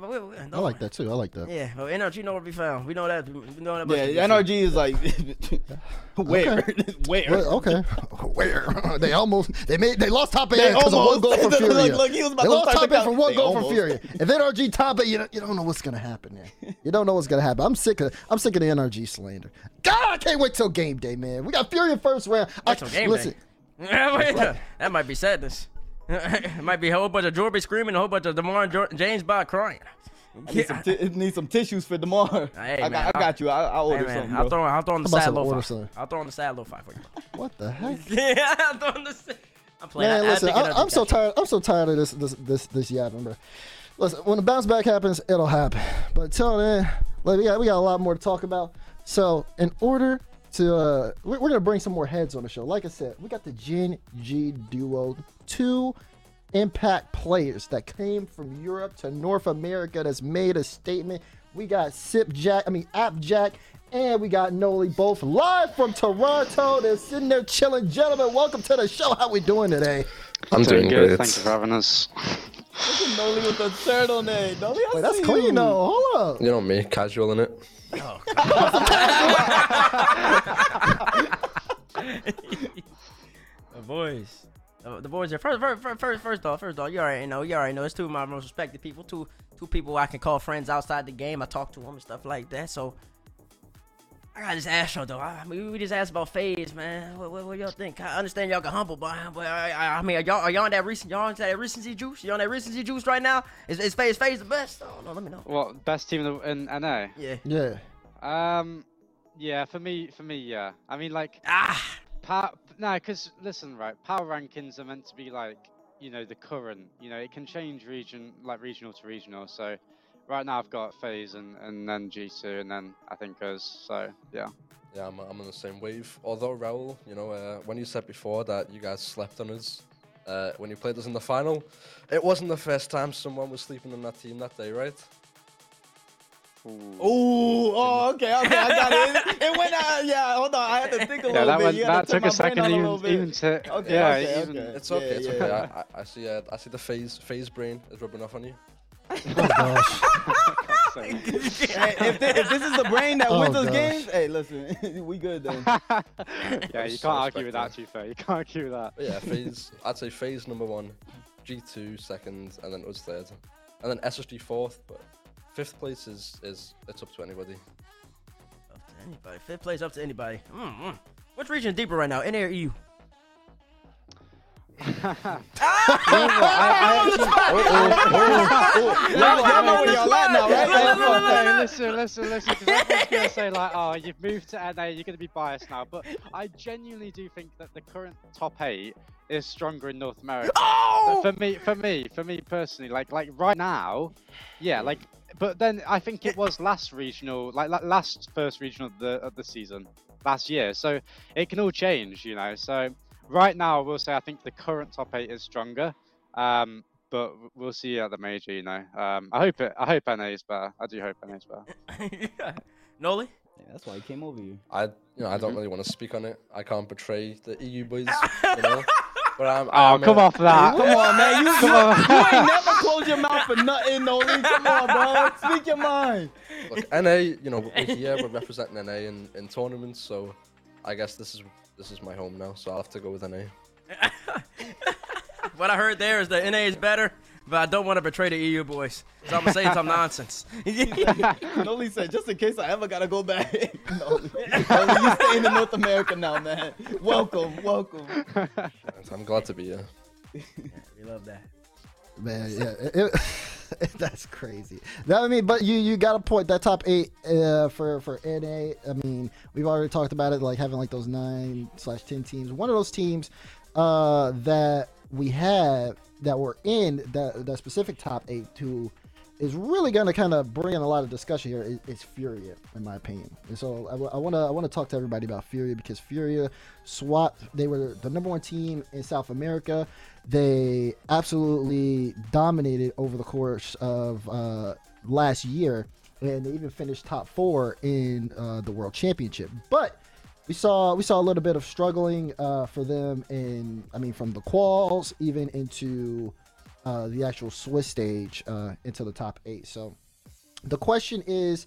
But we- we- I like that too. I like that. Yeah, well, NRG know where to be found. We know that. We know that. about yeah, you. NRG is like where where. Well, okay. Where they almost they made they lost top eight They because of one goal from look, Fury. look, he was about they to lost start top the eight count. from one They goal from almost. Fury. If NRG top eight, you don't, you don't know what's gonna happen there. You don't know what's gonna happen. I'm sick of I'm sick of the NRG slander. God, I can't wait till game day, man. We got Fury first round. I, till game listen, day. Wait, that might be sadness. It might be a whole bunch of Jorby screaming, a whole bunch of Demar and Jor- James Bond crying. I need some, ti- need some tissues for Demar. Hey, I, man, got, I got you. I, I'll Hey, order man, something. I'll throw, I'll throw on the I'm sad to low order five. I'll throw on the sad low five for you. what the heck? yeah, I'll throw on the. sa- I'm playing. Man, I, listen, I I, I'm so tired. I'm so tired of this this this this yapping, bro. Listen, when the bounce back happens, it'll happen. But till then, like we got we got a lot more to talk about. So in order to, uh, we're, we're gonna bring some more heads on the show. Like I said, we got the Gen G duo, two impact players that came from Europe to North America that's made a statement. We got Sip Jack, I mean App Jack, and we got Noly both live from Toronto. They're sitting there chilling. Gentlemen, welcome to the show. How we doing today? I'm doing good. great. Thank you for having us. Look at Noly with the turtleneck. Noly, I Wait, that's clean you. though. Hold up. You know me, casual in it. The boys. Uh, the boys are first, first, first, first, first off, first off, you already know, you already know. It's two of my most respected people, two, two people I can call friends outside the game. I talk to them and stuff like that. So I got this Astro though. I mean, we just asked about FaZe, man. What, what, what y'all think? I understand y'all can humble, but, but I, I, I mean, are y'all, are y'all on that recent, y'all on that recency juice? Y'all on that recency juice right now? Is, is FaZe, FaZe the best? Oh no, let me know. What best team in, the, in NA? Yeah. Yeah. Um, yeah, for me, for me, yeah. I mean, like, Ah. power, no, because listen, right, power rankings are meant to be like, you know, the current. You know, it can change region, like regional to regional. So, right now I've got FaZe and and then G2 and then I think us. So yeah. Yeah, I'm, I'm on the same wave. Although Raul, you know, uh, when you said before that you guys slept on us uh, when you played us in the final, it wasn't the first time someone was sleeping on that team that day, right? Ooh. Ooh, oh, okay, okay, I got it. It went out. Yeah, hold on. I had to think a Yeah, little that bit. went, You that took a second on a even, little bit. even to Okay, yeah, okay, even, okay. It's okay. Yeah, it's yeah. okay. I, I, I see. Uh, I see the FaZe FaZe brain is rubbing off on you. Oh gosh. Hey, if, thi- if this is the brain that Oh, wins those gosh. games, hey, listen, we good then. yeah, you can't argue with that. respectful. To be fair, you can't argue with that. But yeah, FaZe. I'd say FaZe number one, G2 second, and then us third, and then SSG fourth. But fifth place is is it's up to anybody. Up to anybody. Fifth place up to anybody. Mm, mm. Which region is deeper right now? NA or EU? Y'all, know where y'all at now, right? Hey, look, hey, listen, listen, listen. Because gonna say like, "Oh, you've moved to NA, you're gonna be biased now." But I genuinely do think that the current top eight is stronger in North America. Oh! But for me, for me, for me personally, like, like right now, yeah, like. But then I think it was last regional, like la- last first regional of the of the season last year. So it can all change, you know. So right now, I will say I think the current top eight is stronger. Um, but we'll see at the major, you know. Um, I hope it. I hope NA is better. I do hope NA is better. Noly? Yeah, that's why he came over here. I you know I Mm-hmm. don't really want to speak on it. I can't betray the EU boys, you know. But I'm, Oh, I'm, come uh, off that. Come on, man. You, Come you, on. you ain't never close your mouth for nothing, Nolan. Come on, bro. Speak your mind. Look, NA, you know, we're here, we're representing NA in, in tournaments, so I guess this is this is my home now, so I'll have to go with NA. What I heard there is that NA is better, but I don't want to betray the EU boys. So I'm going to say some nonsense. Nolan said, just in case I ever gotta go back. Nolan, Nolan, you staying in North America now, man. Welcome, welcome. I'm glad to be here. we love that. Man, yeah, it, it- that's crazy. That, I mean, but you you got a point. That top eight uh, for for NA. I mean, we've already talked about it, like having like those nine slash ten teams. One of those teams uh, that we have that were in that that specific top eight who is really going to kind of bring in a lot of discussion here is, is Furia, in my opinion. And so I want to I want to talk to everybody about Furia because Furia swapped. They were the number one team in South America. They absolutely dominated over the course of uh, last year, and they even finished top four in uh, the World Championship. But we saw we saw a little bit of struggling uh, for them in I mean from the quals even into uh, the actual Swiss stage uh, into the top eight. So the question is,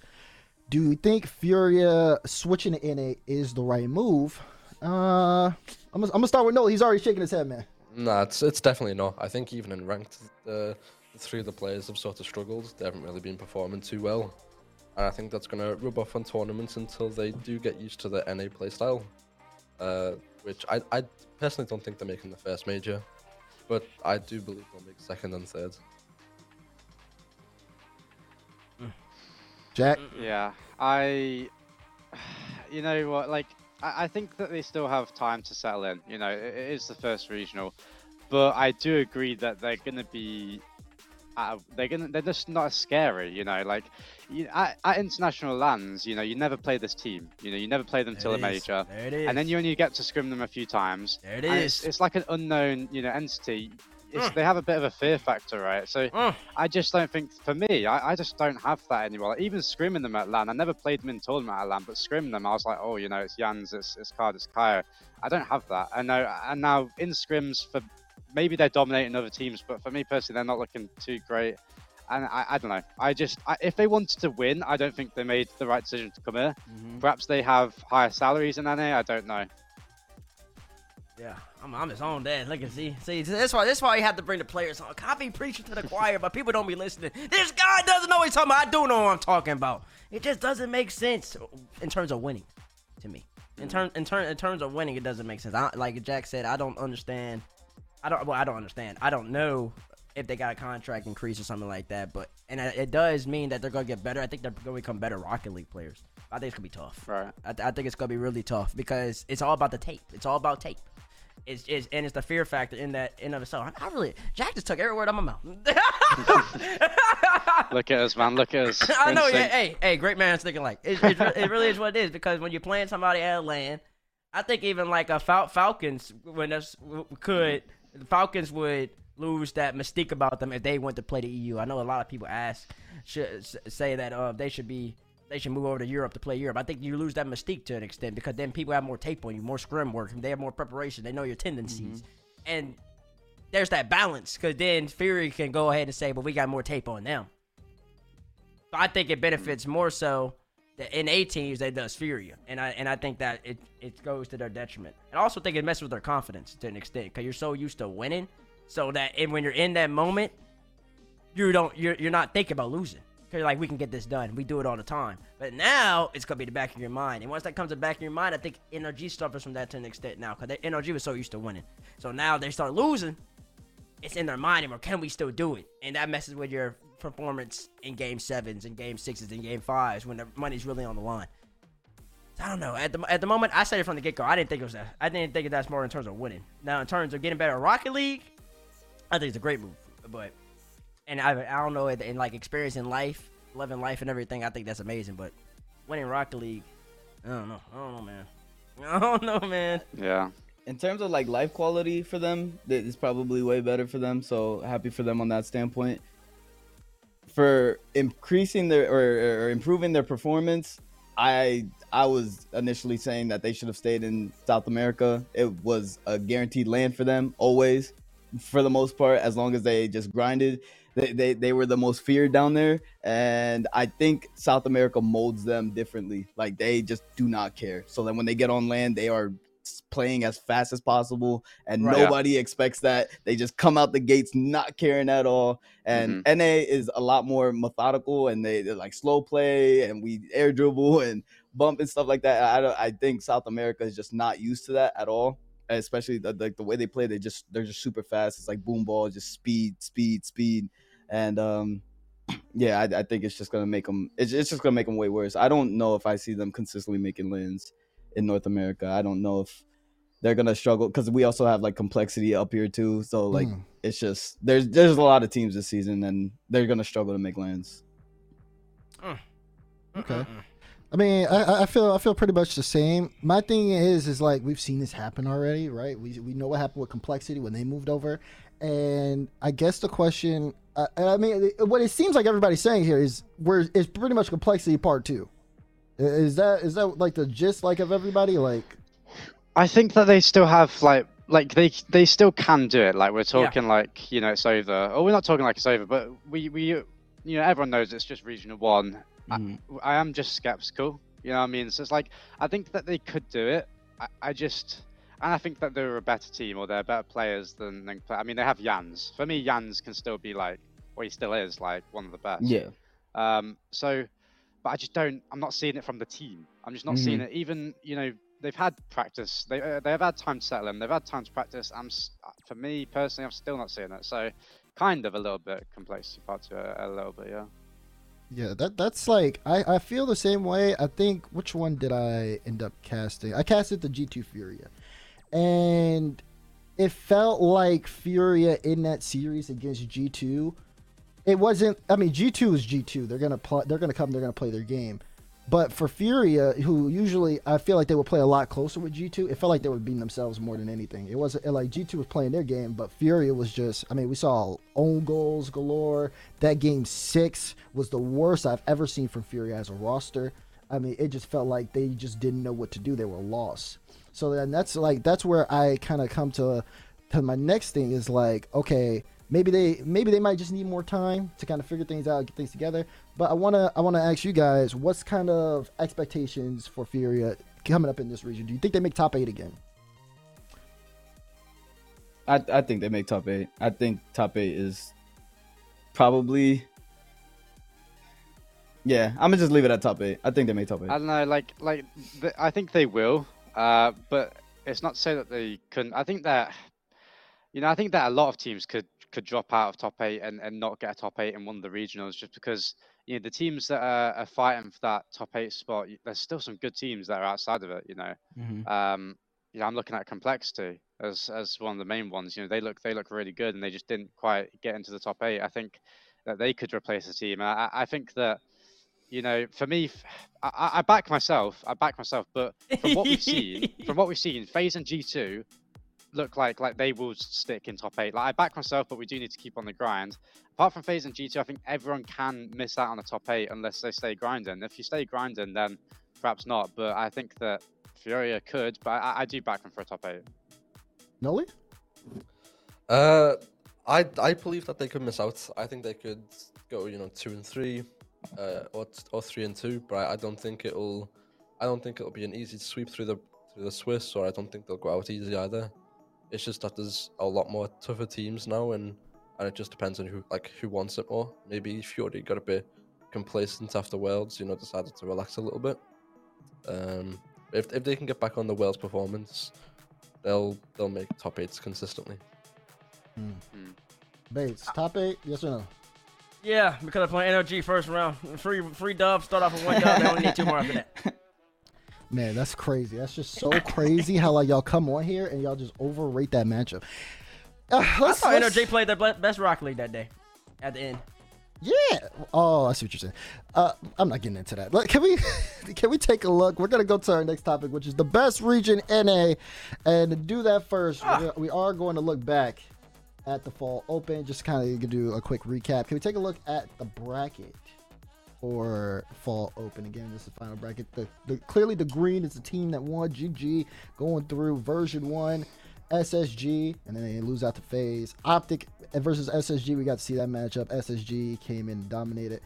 do you think Furia switching to NA is the right move? Uh, I'm gonna, gonna start with no. He's already shaking his head, man. Nah, it's it's definitely not. I think even in ranked, the, the three of the players have sort of struggled. They haven't really been performing too well, and I think that's to rub off on tournaments until they do get used to the NA playstyle, uh, which I I personally don't think they're making the first major, but I do believe they'll make second and third. Jack, Yeah, I. You know what? Like, I, I think that they still have time to settle in. You know, it, it is the first regional, but I do agree that they're gonna be. Uh, they're gonna. They're just not as scary. You know, like, you, at, at international LANs, you know, you never play this team. You know, you never play them till a There it is. major, There it is. and then you only get to scrim them a few times. There it and It's, is. it's like an unknown, you know, entity. It's, Mm. They have a bit of a fear factor, right? So Mm. I just don't think, for me, I, I just don't have that anymore. Like, even scrimming them at LAN, I never played them in tournament at LAN, but scrimming them, I was like, oh, you know, it's Jans, it's, it's Card, it's Kaya. I don't have that. I know, and now in scrims, for maybe they're dominating other teams, but for me personally, they're not looking too great. And I, I don't know. I just, I, if they wanted to win, I don't think they made the right decision to come here. Mhm. Perhaps they have higher salaries in NA, I don't know. Yeah, I'm, I'm his own dad. Look at see, see. That's why. That's why you have to bring the players on. I be preaching to the choir, but people don't be listening. This guy doesn't know what he's talking about. I do know what I'm talking about. It just doesn't make sense in terms of winning, to me. In terms, in turn, in terms of winning, it doesn't make sense. I, like Jack said, I don't understand. I don't. Well, I don't understand. I don't know if they got a contract increase or something like that. But and it it does mean that they're gonna get better. I think they're gonna become better Rocket League players. I think it's gonna be tough. Right. I, th- I think it's gonna be really tough because it's all about the tape. It's all about tape. It's, it's and it's the fear factor in that in of itself. I, I really Jack just took every word out of my mouth. Look at us, man. Look at us. I know. Yeah, hey, hey, great man thinking like it, it, it really is what it is because when you're playing somebody at LAN, I think even like a Fal- Falcons when that's could the Falcons would lose that mystique about them if they went to play the EU. I know a lot of people ask should say that uh, they should be they should move over to Europe to play Europe. I think you lose that mystique to an extent because then people have more tape on you, more scrim work, they have more preparation, they know your tendencies, and there's that balance because then Fury can go ahead and say, "But we got more tape on them." So I think it benefits more so in A teams they does Furia, and I and I think that it it goes to their detriment. And I also think it messes with their confidence to an extent because you're so used to winning, so that and when you're in that moment, you don't you're you're not thinking about losing. Cause you're like we can get this done, we do it all the time. But now it's gonna be the back of your mind, and once that comes to the back of your mind, I think NRG suffers from that to an extent now, cause they, NRG was so used to winning. So now they start losing, it's in their mind anymore. Can we still do it? And that messes with your performance in game sevens and game sixes and game fives when the money's really on the line. I don't know. At the at the moment, I said it from the get go. I didn't think it was that. I didn't think that's more in terms of winning. Now, in terms of getting better at Rocket League, I think it's a great move. But and I I don't know in, in like experience in life, living life and everything. I think that's amazing. But winning Rocket League, I don't know. I don't know, man. I don't know, man. Yeah. in terms of like life quality for them, it's probably way better for them. So happy for them on that standpoint. For increasing their or, or improving their performance, I I was initially saying that they should have stayed in South America. It was a guaranteed LAN for them always, for the most part, as long as they just grinded. They, they, they were the most feared down there, and I think South America molds them differently. Like they just do not care. So then when they get on LAN, they are playing as fast as possible, and Right. nobody expects that. They just come out the gates not caring at all. And NA is a lot more methodical, and they they're like slow play, and we air dribble and bump and stuff like that. I don't, I think South America is just not used to that at all. Especially the, like the way they play, they just they're just super fast. It's like boom ball, just speed, speed, speed, and um, yeah, I, I think it's just gonna make them. It's, it's just gonna make them way worse. I don't know if I see them consistently making LANs in North America. I don't know if they're gonna struggle because we also have like complexity up here too. So like Mm. it's just there's there's a lot of teams this season and they're gonna struggle to make LANs. Okay. Mm-mm. I mean, I, I feel I feel pretty much the same. My thing is, is like we've seen this happen already, right? We we know what happened with complexity when they moved over, and I guess the question, uh, I mean, what it seems like everybody's saying here is, we're it's pretty much complexity part two. Is that is that like the gist like of everybody? Like, I think that they still have like like they they still can do it. Like we're talking like you know it's over. Or we're not talking like it's over, but we we you know everyone knows it's just regional one. Mhm. I am just skeptical. You know what I mean? So it's like I think that they could do it. I, I just and I think that they're a better team or they're better players than, than I mean they have Yans. For me, Yans can still be like well he still is like one of the best. Yeah. Um, so, but I just don't. I'm not seeing it from the team. I'm just not seeing Mm-hmm. it. Even you know they've had practice. They uh, they've had time to settle in. They've had time to practice. I'm for me personally, I'm still not seeing it. So, kind of a little bit complexity part to it, a little bit, yeah. yeah, that that's like I I feel the same way. I think which one did I end up casting? I casted the G two Furia, and it felt like Furia in that series against G two. It wasn't. I mean, G two is G two. They're gonna play. They're gonna come. They're gonna play their game. But for Furia, who usually I feel like they would play a lot closer with G2, it felt like they were beating themselves more than anything. It wasn't like G2 was playing their game, but Furia was just, I mean, we saw own goals galore. That game six was the worst I've ever seen from Furia as a roster. I mean, it just felt like they just didn't know what to do. They were lost. So then that's like, that's where I kind of come to, to my next thing is like, okay, maybe they maybe they might just need more time to kind of figure things out, get things together. But I wanna I wanna ask you guys, what's kind of expectations for Furia coming up in this region? Do you think they make top eight again? I I think they make top eight. I think top eight is probably. Yeah, I'm gonna just leave it at top eight. I think they make top eight. I don't know, like like th- I think they will, uh, but it's not to say that they couldn't. I think that, you know, I think that a lot of teams could could drop out of top eight and, and not get a top eight in one of the regionals just because you know the teams that are, are fighting for that top eight spot. There's still some good teams that are outside of it. You know, Mhm. um, you know, I'm looking at complexity as as one of the main ones. You know, they look they look really good and they just didn't quite get into the top eight. I think that they could replace the team. And I, I think that, you know, for me, I, I, back myself. I back myself. But from what we've seen, from what we've seen, FaZe and G2 look like like they will stick in top eight. Like I back myself, but we do need to keep on the grind. Apart from FaZe and G2, I think everyone can miss out on the top eight unless they stay grinding. If you stay grinding, then perhaps not. But I think that Furia could. But I, I do back them for a top eight. Noly? Uh, I I believe that they could miss out. I think they could go, you know, two and three, uh, or or three and two. But I, I don't think it'll, I don't think it'll be an easy sweep through the through the Swiss, or I don't think they'll go out easy either. It's just that there's a lot more tougher teams now, and and it just depends on who like who wants it more. Maybe Fury got a bit complacent after Worlds, you know, decided to relax a little bit. Um, if if they can get back on the Worlds performance, they'll they'll make top eights consistently. Hmm. Hmm. Bates, ah. top eight? Yes or no? Yeah, because I play playing NRG first round. Free free dub, start off with one dub, they only need two more after that. Man, that's crazy. That's just so crazy how like y'all come on here and y'all just overrate that matchup. Uh, I thought let's- NRG played their best Rock League that day. At the end. Yeah. Oh, I see what you're saying. Uh, I'm not getting into that. Can we can we take a look? We're gonna go to our next topic, which is the best region NA, and to do that first, gonna- we are going to look back at the fall open. Just kind of do a quick recap. Can we take a look at the bracket for fall open again? This is the final bracket. The, the clearly the green is the team that won. GG going through version one. SSG, and then they lose out to FaZe. Optic versus SSG, we got to see that matchup. SSG came in and dominated.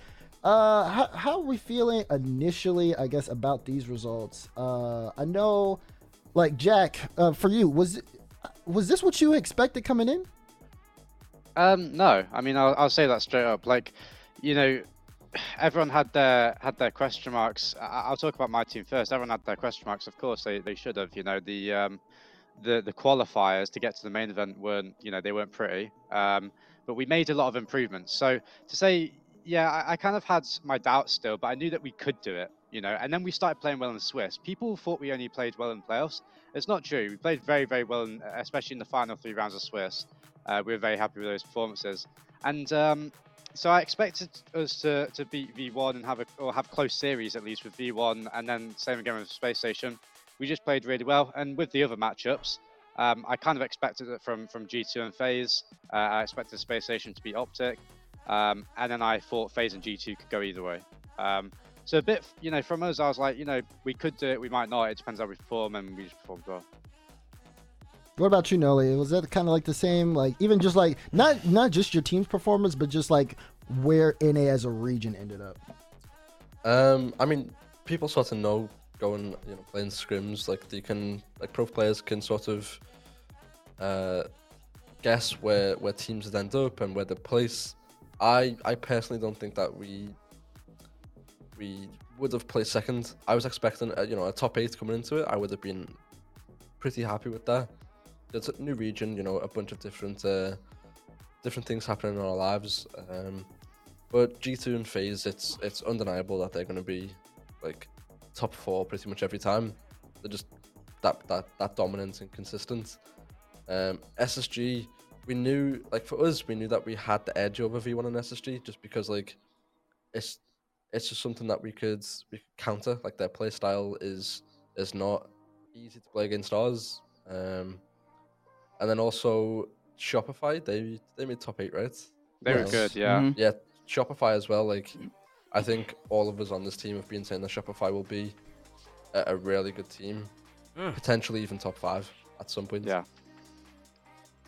Uh, how, how are we feeling initially, I guess, about these results? Uh, I know, like Jack, uh, for you, was was this what you expected coming in? Um, no, I mean I'll, I'll say that straight up. Like, you know, everyone had their had their question marks. I, I'll talk about my team first. Everyone had their question marks. Of course, they, they should have. You know, the um, the the qualifiers to get to the main event weren't you know they weren't pretty. Um, but we made a lot of improvements. So to say, yeah, I, I kind of had my doubts still, but I knew that we could do it. You know, and then we started playing well in Swiss. People thought we only played well in playoffs. It's not true. We played very, very well, in, especially in the final three rounds of Swiss. Uh, we were very happy with those performances, and um, so I expected us to, to beat V1 and have a or have close series at least with V1, and then same again with Space Station. We just played really well, and with the other matchups, um, I kind of expected it from from G2 and FaZe. Uh, I expected Space Station to beat Optic, um, and then I thought FaZe and G2 could go either way. Um, So a bit, you know, from us, I was like, you know, we could do it, we might not. It depends how we perform, and we just performed well. What about you, Noly? Was that kind of like the same? Like even just like not not just your team's performance, but just like where NA as a region ended up. Um, I mean, people sort of know going, you know, playing scrims. Like they can, like pro players can sort of uh, guess where where teams would end up and where they place. I I personally don't think that we we would have placed second. I was expecting, uh, you know, a top eight coming into it. I would have been pretty happy with that. It's a new region, you know, a bunch of different uh, different things happening in our lives. Um, but G2 and FaZe, it's it's undeniable that they're going to be like top four pretty much every time. They're just that that that dominant and consistent. Um, SSG, we knew like for us, we knew that we had the edge over V1 and SSG just because like it's it's just something that we could we could counter. Like their play style is is not easy to play against ours. Um, and then also Shopify, they they made top eight, right? They were good, yeah. Mhm. Yeah, Shopify as well. Like, I think all of us on this team have been saying that Shopify will be a, a really good team, Mm. potentially even top five at some point. Yeah.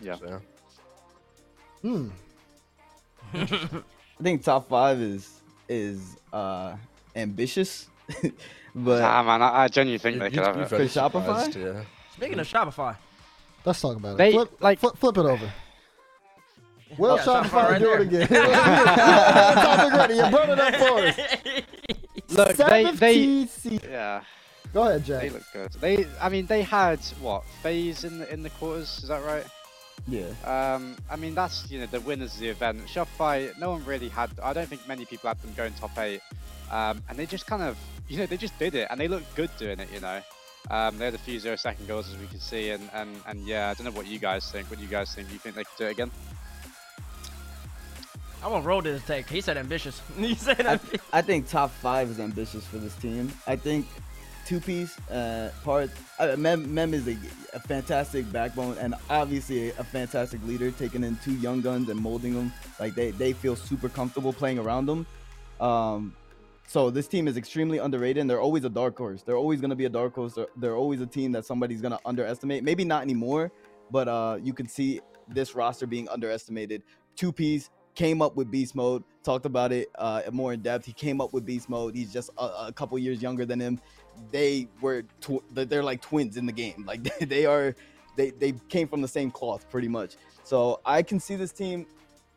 Yeah. So, yeah. Hmm. I think top five is is uh ambitious, but Nah, man, I, I genuinely think they you'd could have be it. For Shopify? Yeah. Speaking of Shopify, Let's talk about it. They flip, like flip, flip it over. Will Yeah, Shopify Shopify right do there. it again? Topic ready. You brought it up for us. Look, they they TC. yeah, Go ahead, Jack. they look good. They, I mean, they had what FaZe in the in the quarters? Is that right? yeah. Um, I mean, that's you know the winners of the event. Shopify, no one really had. I don't think many people had them going top eight, um, and they just kind of, you know, they just did it, and they looked good doing it. You know, um, they had a few zero second goals as we can see, and and and yeah, I don't know what you guys think. What do you guys think? You think they could do it again? I want Roll to take. He said ambitious. He said I, ambitious. I think top five is ambitious for this team. I think two piece uh, part. Uh, Mem, Mem is a, a fantastic backbone and obviously a fantastic leader, taking in two young guns and molding them. Like they, they feel super comfortable playing around them. Um, so this team is extremely underrated and they're always a dark horse. They're always going to be a dark horse. They're, they're always a team that somebody's going to underestimate. Maybe not anymore, but uh, you can see this roster being underestimated. Two piece came up with beast mode talked about it uh more in depth he came up with beast mode he's just a, a couple years younger than him they were tw- they're- like twins in the game like they are they they came from the same cloth pretty much so i can see this team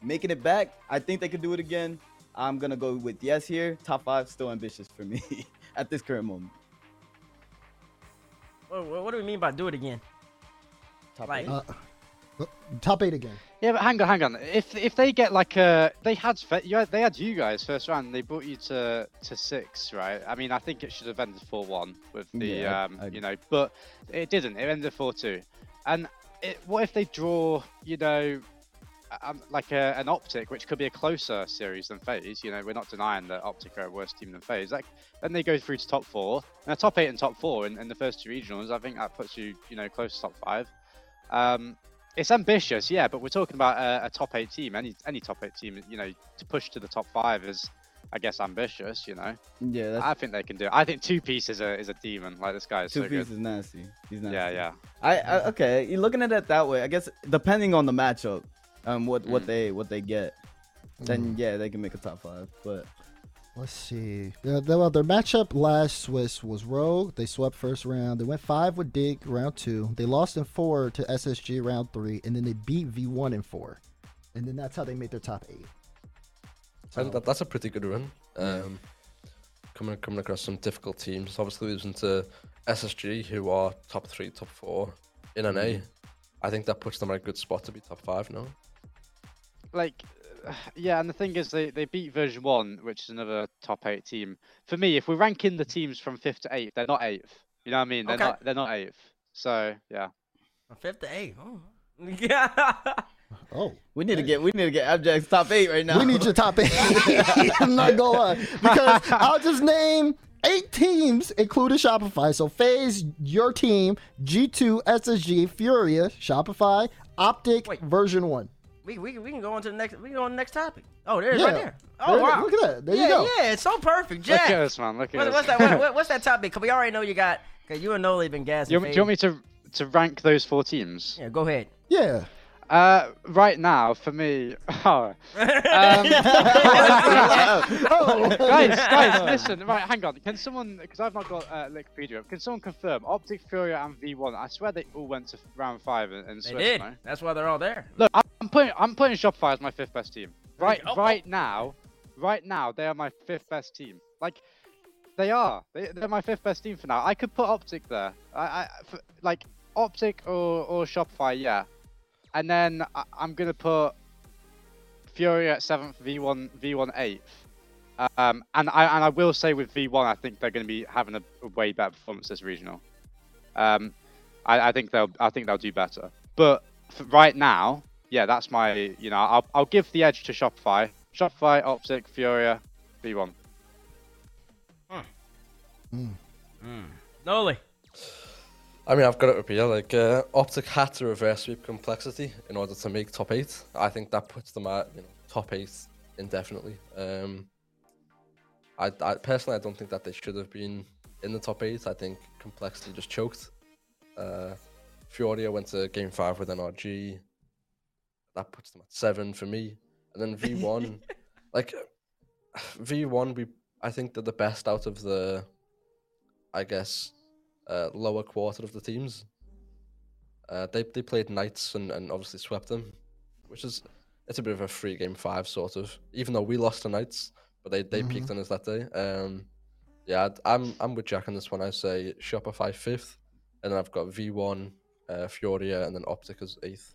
making it back i think they could do it again i'm gonna go with yes here top five still ambitious for me at this current moment What, what, what do we mean by do it again? top Like- eight. Uh, top eight again. Yeah, but hang on, hang on. If if they get like a, they had you had, they had you guys first round. They brought you to to six, right? I mean, I think it should have ended four one with the Yeah, I- um, I- you know, but it didn't. It ended four two. And it, what if they draw, you know, um, like a, an optic, which could be a closer series than FaZe. You know, we're not denying that optic are a worse team than FaZe. Like, then they go through to top four, and a top eight and top four in, in the first two regionals. I think that puts you, you know, close to top five. Um, it's ambitious, yeah, but we're talking about a, a top eight team. Any any top eight team, you know, to push to the top five is, I guess, ambitious. You know, yeah that's I think they can do. it. I think two piece is a is a demon. Like this guy is two so piece good. is nasty he's nasty Yeah, yeah. I, I okay. You're looking at it that way. I guess depending on the matchup, um, what what Mm. they what they get, then yeah, they can make a top five. But Let's see. Yeah, they- well, their matchup last was was Rogue. They swept first round. They went five with Dig round two. They lost in four to SSG round three, and then they beat V1 in four, and then that's how they made their top eight. I think that, that's a pretty good run. Um, coming coming across some difficult teams. Obviously losing to SSG, who are top three, top four in NA. Mm-hmm. I think that puts them in a good spot to be top five now. Like yeah and the thing is they, they beat version 1 which is another top 8 team for me if we're ranking the teams from 5th to 8th they're not 8th you know what i mean they're Okay. not they're not 8th so yeah From fifth to eighth. Oh. Yeah. Oh, we need to get we need to get Abject's top eight right now. we need your top eight. I'm not gonna lie because I'll just name eight teams, including Shopify. So FaZe, your team, G2, SSG, Furia, Shopify, Optic, Wait. version one. We, we, we can go on to the next. We can go on to the next topic. Oh, there's Yeah. right there. Oh There- wow. Look at that. There yeah, you go. yeah, it's so perfect, Look Jack. at us, man. Look at What, us. what's that? What, what- what's that topic? Cause we already know you got. Cause you and Noly been gassing. you, do you want me to to rank those four teams? Yeah, go ahead. Yeah. Uh, right now, for me, oh, Oh. guys, guys, listen. Right, hang on. Can someone, because I've not got uh, Liquipedia up, can someone confirm Optic Furia and V1? I swear they all went to round five and, and They switched. did. no? That's why they're all there. Look, I'm I'm putting I'm putting Shopify as my fifth best team. Right, Oh, oh. right now, right now they are my fifth best team. Like, they are. They, they're my fifth best team for now. I could put Optic there. I, I for, like Optic or or Shopify, yeah. And then I, I'm gonna put Fury at seventh, V1 V1 eighth. Um, and I and I will say with V1, I think they're going to be having a, a way better performance this regional. Um, I, I think they'll I think they'll do better. But for right now, yeah, that's my you know I'll I'll give the edge to Shopify, Shopify, Optic, Furia, V1. Mm. Noly. I mean, I've got it up here. Like, uh, Optic had to reverse sweep complexity in order to make top eight. I think that puts them at you know top eight indefinitely. Um, I, I personally, I don't think that they should have been in the top eight. I think complexity just choked. Uh, Furia went to game five with NRG. That puts them at seven for me. And then V1, like V1, we I think they're the best out of the, I guess, uh, lower quarter of the teams. Uh, they they played Knights and, and obviously swept them, which is it's a bit of a free game five sort of. Even though we lost to Knights, but they, they peaked on us that day. Um, yeah, I'm I'm with Jack on this one. I say Shopify fifth, and then I've got V1, uh, Furia, and then Optic as eighth.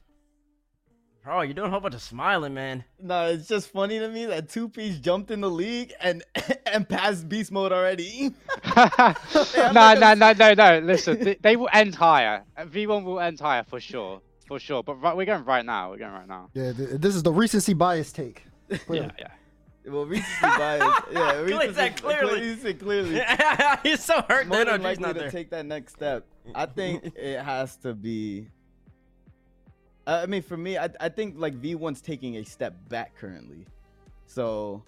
Bro, you're doing a whole bunch of smiling, man. No, it's just funny to me that two piece jumped in the league and and passed beast mode already. no, no, no, no, no. Listen, they, they will end higher. Uh, V1 will end higher for sure, for sure. But right, we're going right now. We're going right now. Yeah, th- this is the recency bias take. Yeah, yeah. well, recency bias. Yeah, Clear recency, that clearly. recency clearly. He's so hurt. More The than energy's likely not to there. take that next step. I think it has to be. I I mean, for me, I, I think like V1's taking a step back currently. So,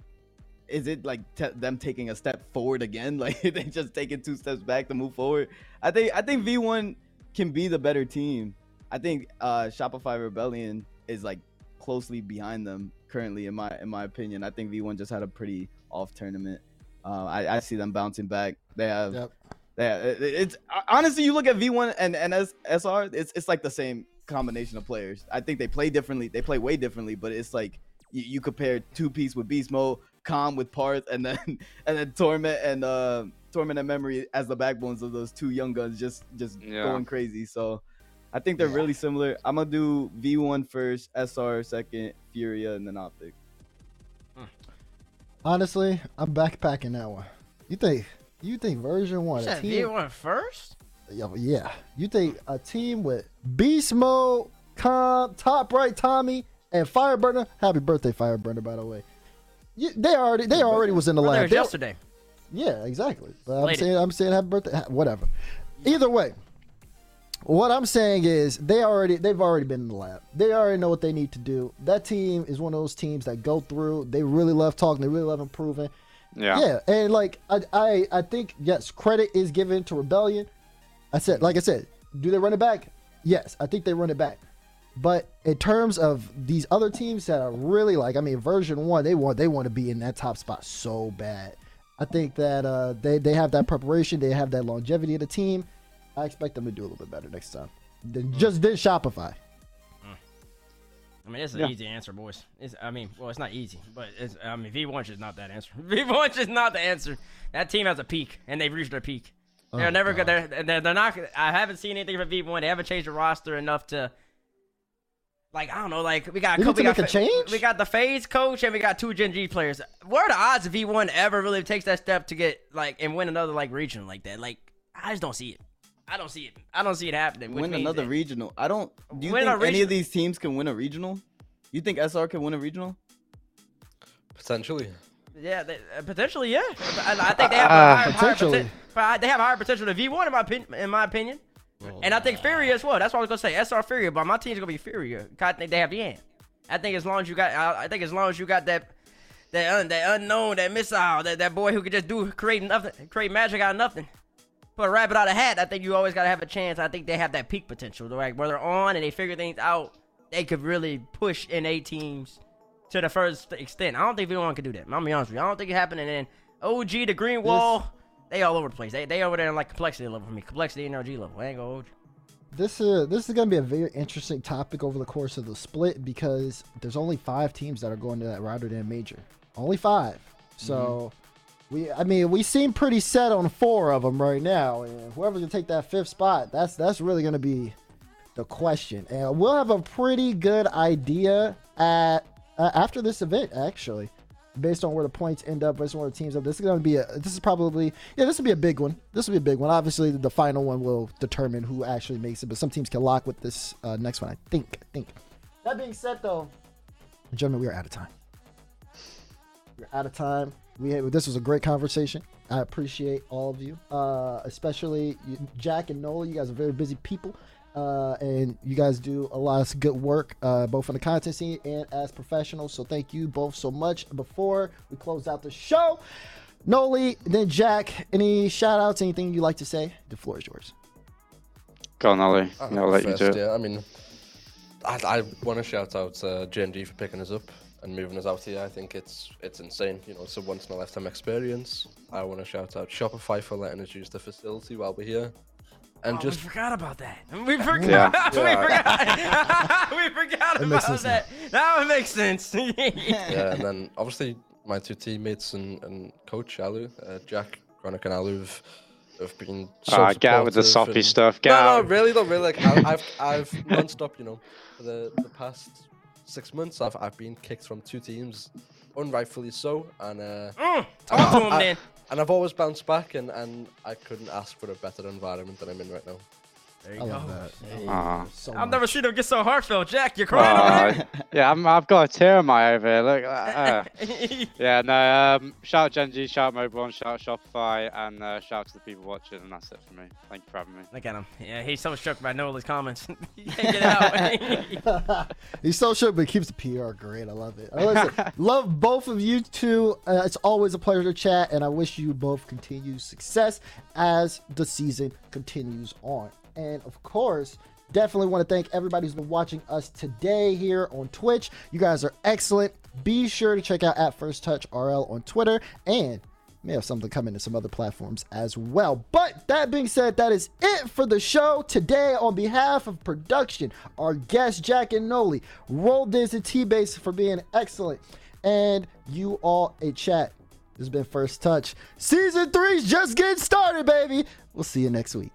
is it like te- them taking a step forward again? Like they just taking two steps back to move forward? I think I think V1 can be the better team. I think uh, Shopify Rebellion is like closely behind them currently, in my in my opinion. I think V1 just had a pretty off tournament. Uh, I, I see them bouncing back. They have Yep. yeah, it- it's honestly you look at V1 and and S, SR, it's it's like the same combination of players. I think they play differently. They play way differently, but it's like you, you compare two piece with Beast Mode, Calm with Parth, and then and then Torment and uh Torment and Memory as the backbones of those two young guns, just just Yeah. going crazy. So I think they're really similar. I'm gonna do V1 first, SR second, Furia, and then Optic. Honestly, I'm backpacking that one. You think you think version one You a said team? V1 first? Yeah, yeah. You think a team with Beast Mode, Com, Top Right Tommy, and Fireburner? Happy birthday, Fireburner, by the way. You, they already they already was in the Well, there lab. yesterday. Yeah, exactly. But I'm Lady. saying I'm saying happy birthday, whatever. Either way, what I'm saying is they already they've already been in the lab. They already know what they need to do. That team is one of those teams that go through. They really love talking. They really love improving. Yeah. Yeah, and like I, I, I think yes, credit is given to Rebellion. I said, like I said, do they run it back? Yes, I think they run it back. But in terms of these other teams that are really like, I mean, version one, they want they want to be in that top spot so bad. I think that uh, they they have that preparation, they have that longevity of the team. I expect them to do a little bit better next time. Than just did Shopify. I mean, it's an Yeah. easy answer, boys. It's, I mean, well, it's not easy, but it's, I mean, V1 is not that answer. V1 is not the answer. That team has a peak, and they've reached their peak. They're Oh, never God. gonna. They're, they're, they're not. I haven't seen anything from V1. They haven't changed the roster enough to. Like I don't know, like we got We co- need to got make a fa- change? We got the FaZe coach and we got two Gen.G players. What are the odds V1 ever really takes that step to get like and win another like region like that? Like I just don't see it. I don't see it. I don't see it happening. win another that- regional. I don't. Do you think any regional- of these teams can win a regional? You think SR can win a regional? Potentially. Yeah, they, uh, potentially, yeah. I, I think they have Uh, a higher, higher potentially. poten- they have higher potential than V1 in my opinion. In my opinion, and I think Furia as well. That's what I was gonna say. SR Furia, but my team's gonna be Furia. 'cause I think they have the end. I think as long as you got, I, I think as long as you got that, that un, that unknown, that missile, that, that boy who could just do create nothing, create magic out of nothing. Put a rabbit out of hat. I think you always gotta have a chance. I think they have that peak potential. They're like where they're on and they figure things out, they could really push in eight teams to the first extent. I don't think anyone could do that. I'm gonna be honest with you. I don't think it happened. And then OG, the Green Wall, they all over the place. They they over there in like complexity level for me. Complexity and OG level. I ain't gonna hold you. This is this is gonna be a very interesting topic over the course of the split because there's only five teams that are going to that Rotterdam major. Only five. So mm-hmm. we I mean we seem pretty set on four of them right now, and whoever can take that fifth spot, that's that's really gonna be the question. And we'll have a pretty good idea at uh, after this event actually. Based on where the points end up, based on where the teams up, this is going to be a. This is probably yeah. This will be a big one. This will be a big one. Obviously, the final one will determine who actually makes it, but some teams can lock with this uh, next one. I think. I think. That being said, though, gentlemen, we are out of time. We're out of time. We had, this was a great conversation. I appreciate all of you, uh, especially you, Jack and Noly. You guys are very busy people, uh, and you guys do a lot of good work, uh, both on the content scene and as professionals. So thank you both so much. Before we close out the show, Noly, then Jack, any shout outs, anything you'd like to say? The floor is yours. Go on, Ollie. I'll I'll let you do it. Yeah, I mean, I, I want to shout out uh, Gen.G for picking us up and moving us out here. I think it's it's insane. You know, it's a once in a lifetime experience. I want to shout out Shopify for letting us use the facility while we're here, and Oh, just we forgot about that. We forgot. Yeah. we forgot. we forgot It makes about sense that. Now it makes sense. yeah, and then obviously my two teammates and, and coach Alu, uh, Jack Chronic and Alu have, have been so Ah, get out with the supportive soppy and- stuff. Get no, out. no, really, though, really. Like I, I've, I've non-stop, you know, for the, the past six months, I've, I've been kicked from two teams, unrightfully so, and uh, Mm, talk to him I- then. and I've always bounced back, and, and I couldn't ask for a better environment than I'm in right now. There you I go. love that. Ah. So I've much. never seen him get so heartfelt. Jack, you're crying. Ah, yeah, I'm, I've got a tear in my eye over here. Look. Uh, yeah, no. Um, shout out Gen.G, shout out Mobil, shout out Shopify, and uh, shout out to the people watching. And that's it for me. Thank you for having me. Look at him. Yeah, he's so struck by Noly's comments. he can't get it out. He's so shook, but he keeps the PR great. I love it. I listen, love both of you two. Uh, it's always a pleasure to chat, and I wish you both continued success as the season continues on. And of course, definitely want to thank everybody who's been watching us today here on Twitch. You guys are excellent. Be sure to check out at First Touch RL on Twitter and may have something coming to some other platforms as well. But that being said, that is it for the show today. On behalf of production, our guests Jack and Noly, Roll and T Bates for being excellent, and you all a chat. This has been First Touch. Season three's just getting started, baby. We'll see you next week.